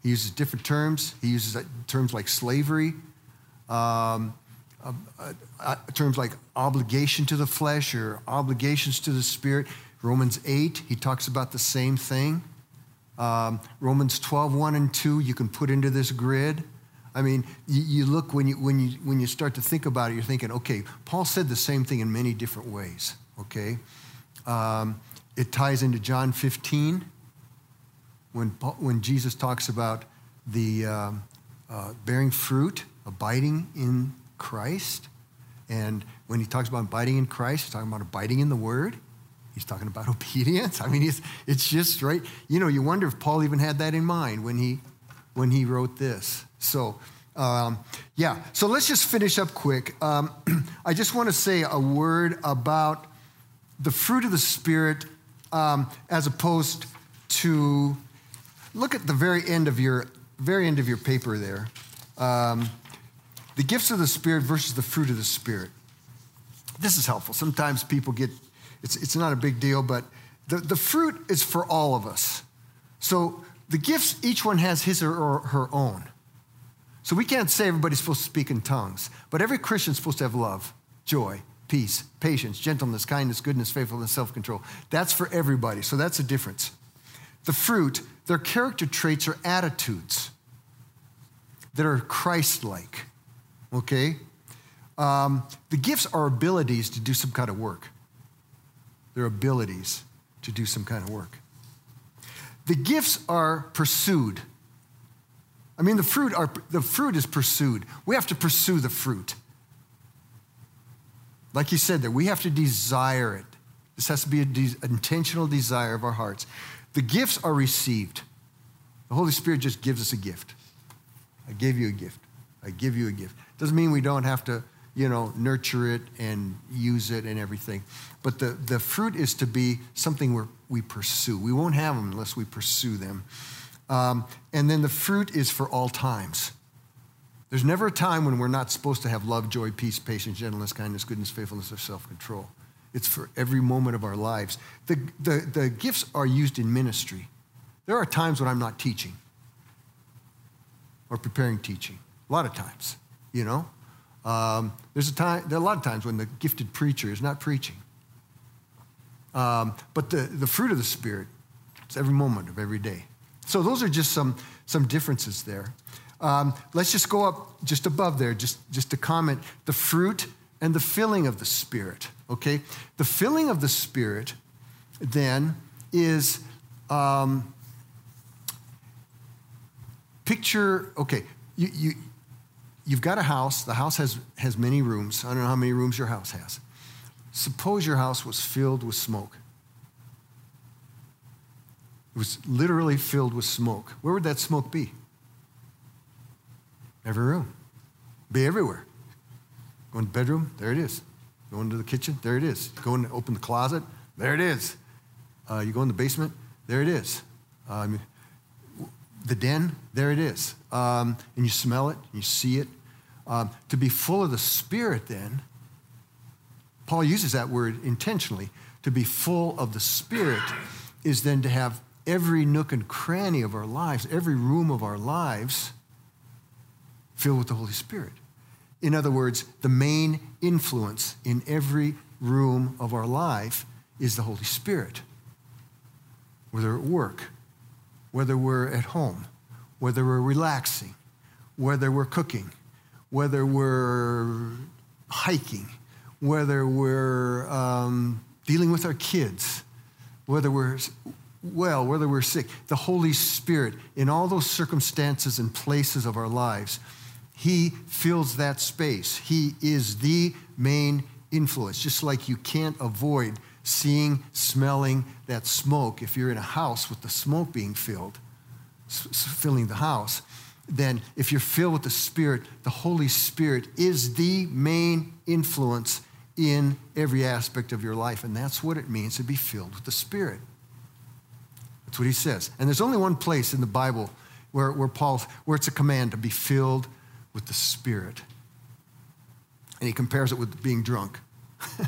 He uses different terms. He uses uh, terms like slavery, um, uh, uh, uh, terms like obligation to the flesh or obligations to the spirit. Romans 8, he talks about the same thing. Um, Romans 12, 1 and 2, you can put into this grid. I mean, you, you look when you, when, you, when you start to think about it, you're thinking, okay, Paul said the same thing in many different ways, okay? Um, it ties into John 15 when, Paul, when Jesus talks about the um, uh, bearing fruit, abiding in Christ. And when he talks about abiding in Christ, he's talking about abiding in the Word. He's talking about obedience. I mean, it's, it's just right. You know, you wonder if Paul even had that in mind when he, when he wrote this. So, um, yeah. So let's just finish up quick. Um, I just want to say a word about the fruit of the Spirit um, as opposed to look at the very end of your very end of your paper there. Um, the gifts of the Spirit versus the fruit of the Spirit. This is helpful. Sometimes people get it's, it's not a big deal, but the, the fruit is for all of us. So the gifts, each one has his or, or her own. So we can't say everybody's supposed to speak in tongues, but every Christian's supposed to have love, joy, peace, patience, gentleness, kindness, goodness, faithfulness, self control. That's for everybody. So that's a difference. The fruit, their character traits are attitudes that are Christ like. Okay? Um, the gifts are abilities to do some kind of work. They're abilities to do some kind of work. The gifts are pursued. I mean, the fruit, are, the fruit is pursued. We have to pursue the fruit. Like you said there, we have to desire it. This has to be an de- intentional desire of our hearts. The gifts are received. The Holy Spirit just gives us a gift. I gave you a gift. I give you a gift. Doesn't mean we don't have to, you know, nurture it and use it and everything. But the, the fruit is to be something we we pursue. We won't have them unless we pursue them. Um, and then the fruit is for all times. There's never a time when we're not supposed to have love, joy, peace, patience, gentleness, kindness, goodness, faithfulness, or self control. It's for every moment of our lives. The, the, the gifts are used in ministry. There are times when I'm not teaching or preparing teaching. A lot of times, you know. Um, there's a time, there are a lot of times when the gifted preacher is not preaching. Um, but the, the fruit of the Spirit, it's every moment of every day. So those are just some, some differences there. Um, let's just go up just above there, just, just to comment the fruit and the filling of the Spirit, okay? The filling of the Spirit then is um, picture, okay, you, you, you've got a house. The house has, has many rooms. I don't know how many rooms your house has. Suppose your house was filled with smoke. It was literally filled with smoke. Where would that smoke be? Every room. Be everywhere. Go in the bedroom, there it is. Go into the kitchen, there it is. Go and open the closet, there it is. Uh, you go in the basement, there it is. Um, the den, there it is. Um, and you smell it, you see it. Um, to be full of the Spirit, then, Paul uses that word intentionally. To be full of the Spirit is then to have every nook and cranny of our lives, every room of our lives filled with the Holy Spirit. In other words, the main influence in every room of our life is the Holy Spirit. Whether at work, whether we're at home, whether we're relaxing, whether we're cooking, whether we're hiking, whether we're um, dealing with our kids, whether we're well, whether we're sick, the Holy Spirit, in all those circumstances and places of our lives, He fills that space. He is the main influence, just like you can't avoid seeing, smelling that smoke if you're in a house with the smoke being filled, filling the house. Then, if you're filled with the Spirit, the Holy Spirit is the main influence in every aspect of your life. And that's what it means to be filled with the Spirit. That's what he says. And there's only one place in the Bible where, where Paul, where it's a command to be filled with the Spirit. And he compares it with being drunk.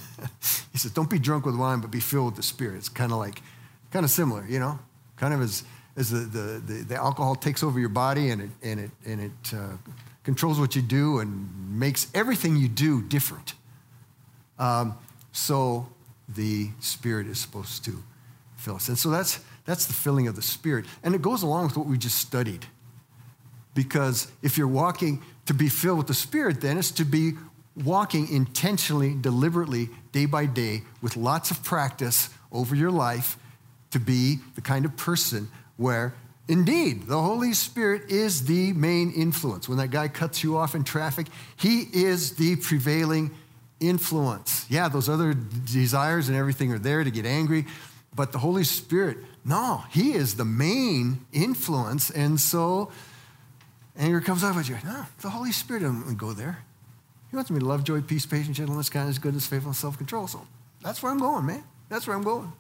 he says, don't be drunk with wine, but be filled with the Spirit. It's kind of like, kind of similar, you know? Kind of as, as the, the, the, the alcohol takes over your body and it, and it, and it uh, controls what you do and makes everything you do different. Um, so the Spirit is supposed to fill us. And so that's, that's the filling of the Spirit. And it goes along with what we just studied. Because if you're walking to be filled with the Spirit, then it's to be walking intentionally, deliberately, day by day, with lots of practice over your life to be the kind of person where indeed the Holy Spirit is the main influence. When that guy cuts you off in traffic, he is the prevailing influence. Yeah, those other desires and everything are there to get angry, but the Holy Spirit no, he is the main influence. And so anger comes up with you. No, the Holy Spirit doesn't go there. He wants me to love, joy, peace, patience, gentleness, kindness, goodness, faithfulness, self control. So that's where I'm going, man. That's where I'm going.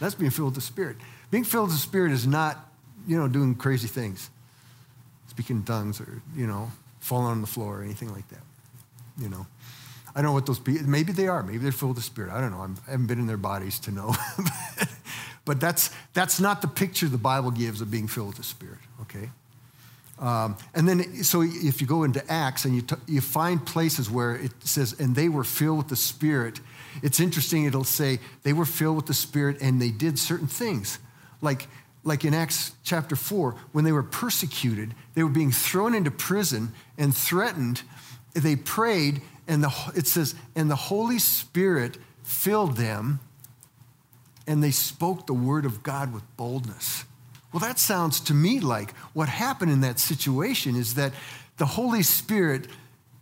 That's being filled with the Spirit. Being filled with the Spirit is not, you know, doing crazy things, speaking in tongues or, you know, falling on the floor or anything like that. You know. I don't know what those people, maybe they are. Maybe they're filled with the Spirit. I don't know. I'm, I have not been in their bodies to know. But that's, that's not the picture the Bible gives of being filled with the Spirit, okay? Um, and then, so if you go into Acts and you, t- you find places where it says, and they were filled with the Spirit, it's interesting, it'll say they were filled with the Spirit and they did certain things. Like, like in Acts chapter 4, when they were persecuted, they were being thrown into prison and threatened. They prayed, and the, it says, and the Holy Spirit filled them and they spoke the word of God with boldness. Well, that sounds to me like what happened in that situation is that the Holy Spirit,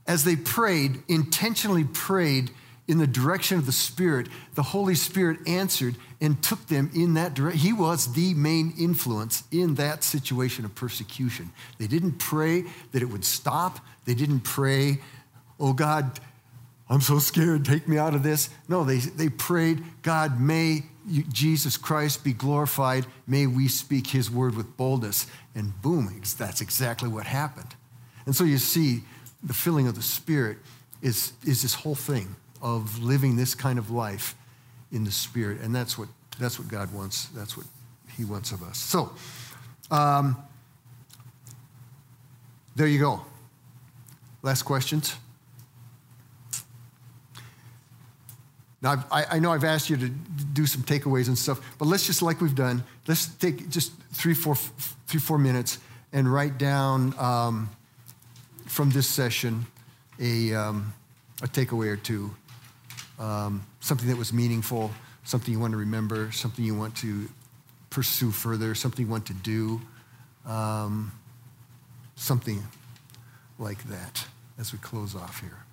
as they prayed, intentionally prayed in the direction of the Spirit, the Holy Spirit answered and took them in that direction. He was the main influence in that situation of persecution. They didn't pray that it would stop, they didn't pray, oh God, I'm so scared, take me out of this. No, they, they prayed, God, may Jesus Christ be glorified. May we speak his word with boldness. And boom, that's exactly what happened. And so you see, the filling of the Spirit is, is this whole thing of living this kind of life in the Spirit. And that's what, that's what God wants. That's what he wants of us. So, um, there you go. Last questions? Now, I, I, know I've asked you to do some takeaways and stuff, but let's just, like we've done, let's take just three, four, three, four minutes and write down um, from this session a, um, a takeaway or two, um, something that was meaningful, something you want to remember, something you want to pursue further, something you want to do, um, something like that. as we close off here.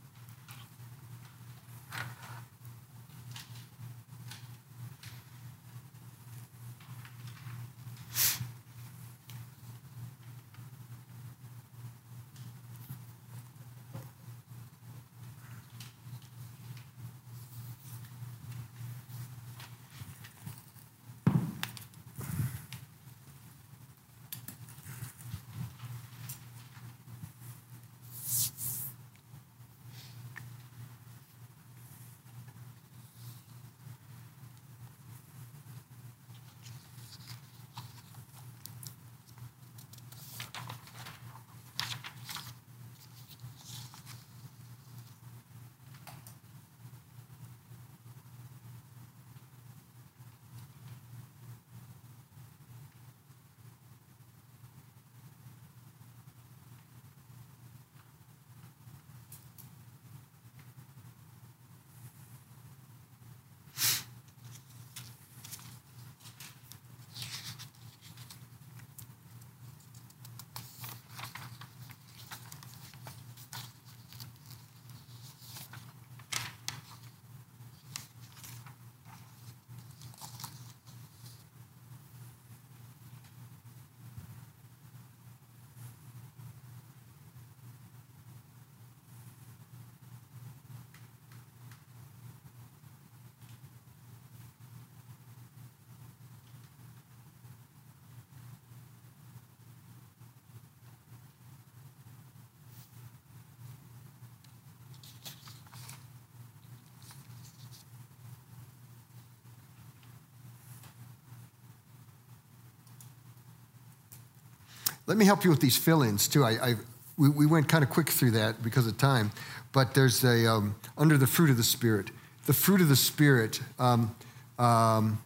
Let me help you with these fill-ins too. I, I we, we went kind of quick through that because of time, but there's a um, under the fruit of the spirit. The fruit of the spirit. Um, um,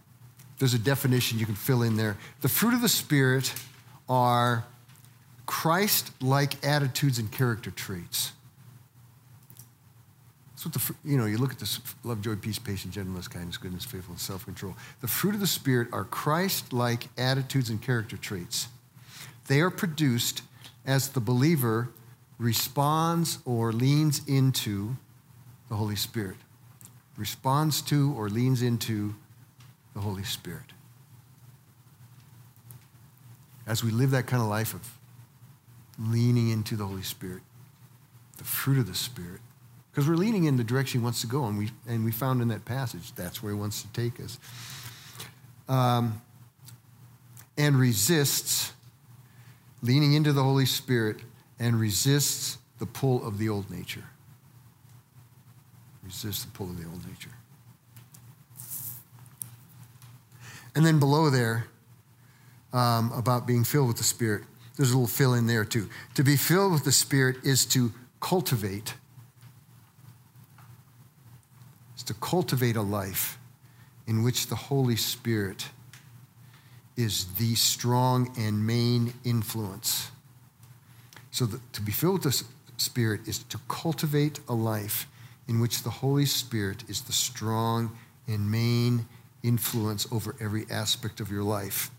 there's a definition you can fill in there. The fruit of the spirit are Christ-like attitudes and character traits. That's what the you know you look at this love, joy, peace, patience, gentleness, kindness, goodness, faithfulness, self-control. The fruit of the spirit are Christ-like attitudes and character traits. They are produced as the believer responds or leans into the Holy Spirit. Responds to or leans into the Holy Spirit. As we live that kind of life of leaning into the Holy Spirit, the fruit of the Spirit, because we're leaning in the direction He wants to go, and we, and we found in that passage that's where He wants to take us. Um, and resists leaning into the Holy Spirit and resists the pull of the old nature. Resists the pull of the old nature. And then below there, um, about being filled with the Spirit, there's a little fill in there too. To be filled with the Spirit is to cultivate, is to cultivate a life in which the Holy Spirit is the strong and main influence. So, the, to be filled with the Spirit is to cultivate a life in which the Holy Spirit is the strong and main influence over every aspect of your life.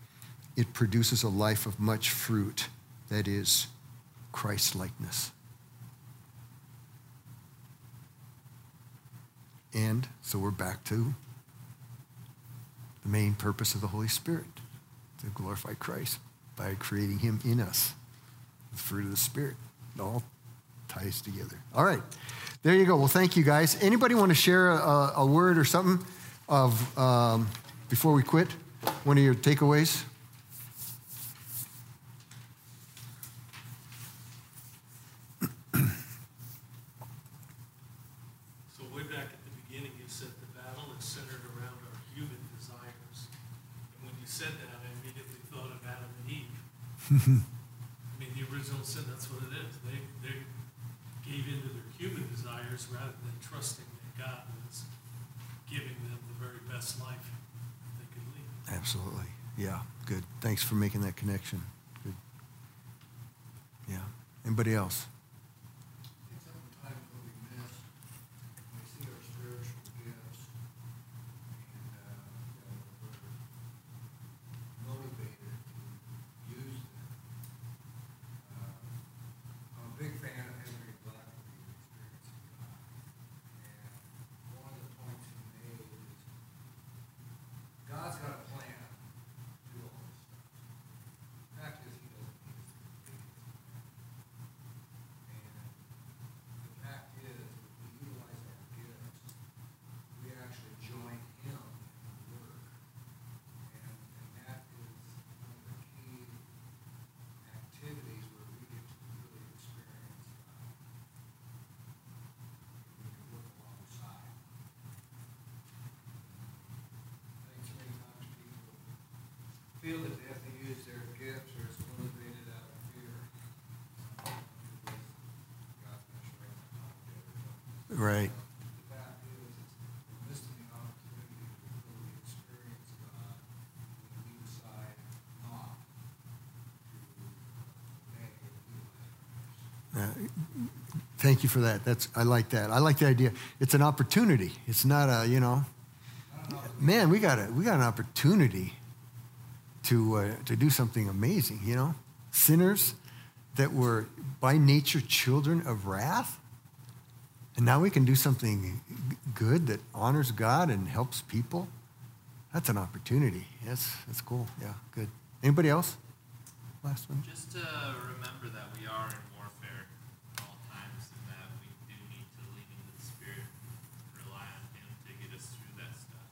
It produces a life of much fruit, that is, Christ likeness. And so we're back to the main purpose of the Holy Spirit to glorify Christ by creating him in us, the fruit of the Spirit. It all ties together. All right. There you go. Well, thank you guys. Anybody want to share a, a word or something of um, before we quit? One of your takeaways? So way back at the beginning, you said the battle is centered around our human desires. And when you said that, I immediately thought of Adam and Eve. I mean, the original sin, that's what it is. They, they gave in to their human desires rather than trusting that God was giving them the very best life they could lead. Absolutely. Yeah, good. Thanks for making that connection. Good. Yeah. Anybody else? I think sometimes what we miss, when we see our spiritual gifts, and, uh, you know, we're motivated to use them. Uh, I'm a big fan of Henry Blackaby, feel that they have to use their gifts or it's motivated out of fear. God's gonna show them how to do it. Right. The fact is, it's missing the opportunity to really experience God when we decide not to obey and utilize our gifts. Thank you for that. That's I like that. I like the idea. It's an opportunity. It's not a you know, man. We got a we got an opportunity to uh, to do something amazing. You know, sinners that were by nature children of wrath, and now we can do something good that honors God and helps people. That's an opportunity. That's that's cool. Yeah, good. Anybody else? Last one. Just to remember that we are in warfare at all times and that we do need to lean into the Spirit and rely on Him to get us through that stuff.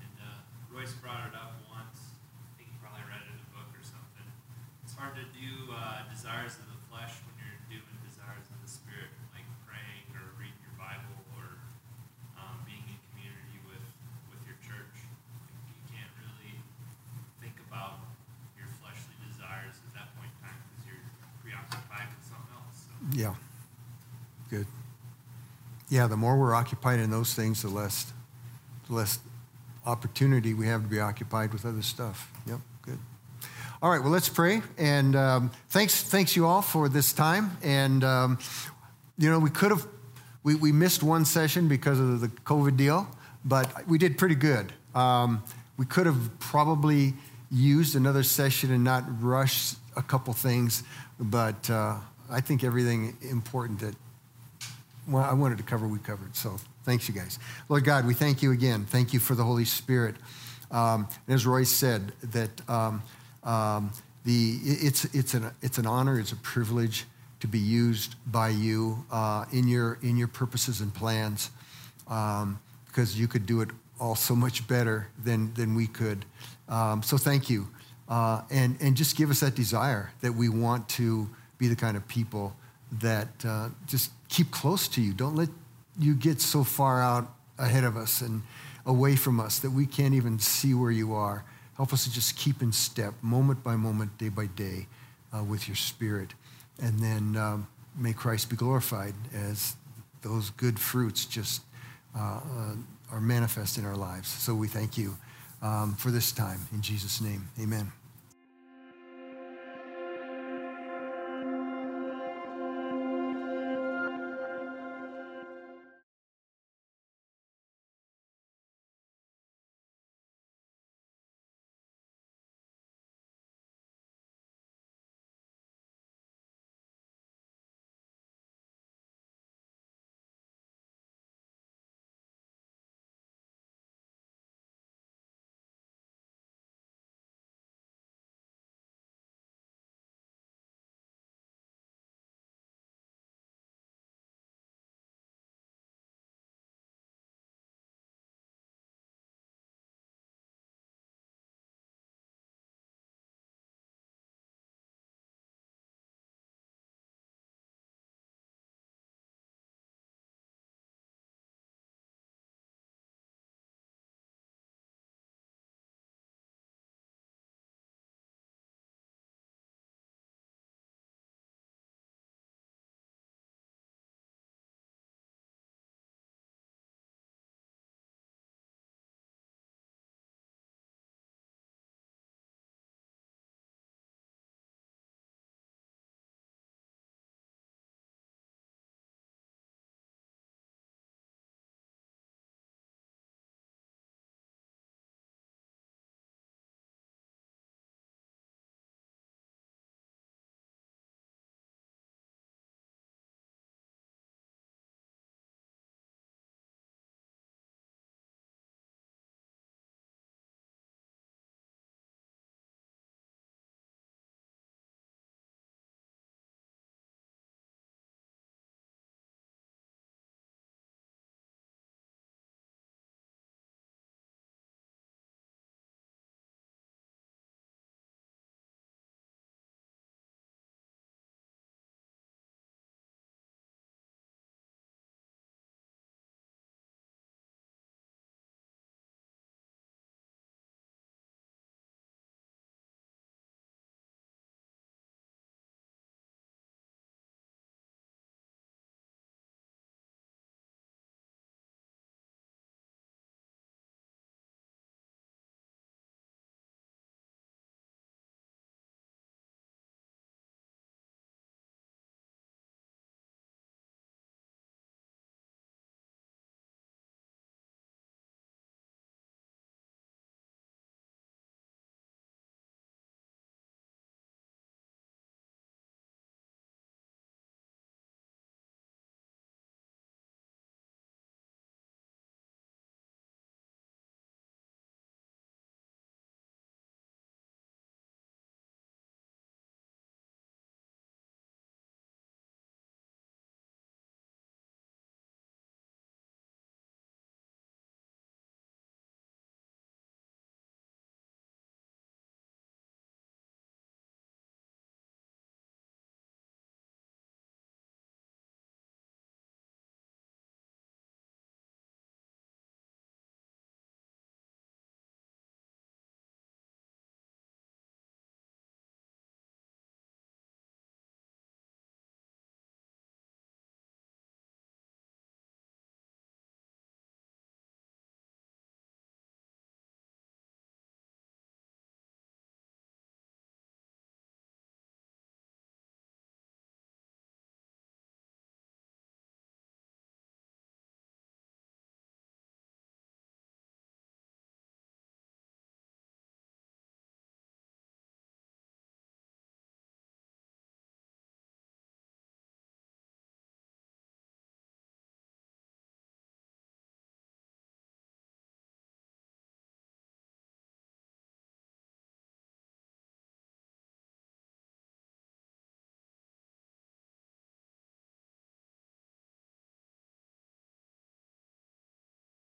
And uh, Royce brought it up once. I think he probably read it in a book or something. It's hard to do uh, desires of the flesh when you're doing desires of the Spirit, like praying or reading your Bible or um, being in community with, with your church. You can't really think about your fleshly desires at that point in time because you're preoccupied with something else. So. Yeah. Good. Yeah, the more we're occupied in those things, the less, the less opportunity we have to be occupied with other stuff. Yep, good. All right, well, let's pray. And um, thanks, thanks you all for this time. And, um, you know, we could have, we, we missed one session because of the COVID deal, but we did pretty good. Um, we could have probably used another session and not rushed a couple things, but uh, I think everything important that well, I wanted to cover, we covered. So thanks, you guys. Lord God, we thank you again. Thank you for the Holy Spirit. Um, as Roy said, that um, um, the, it's, it's, an, it's an honor, it's a privilege to be used by you uh, in, your, in your purposes and plans um, because you could do it all so much better than, than we could. Um, so thank you. Uh, and, and just give us that desire that we want to be the kind of people that uh, just keep close to you. Don't let you get so far out ahead of us and away from us that we can't even see where you are. Help us to just keep in step, moment by moment, day by day, uh, with your spirit. And then um, may Christ be glorified as those good fruits just uh, uh, are manifest in our lives. So we thank you um, for this time. In Jesus' name, amen.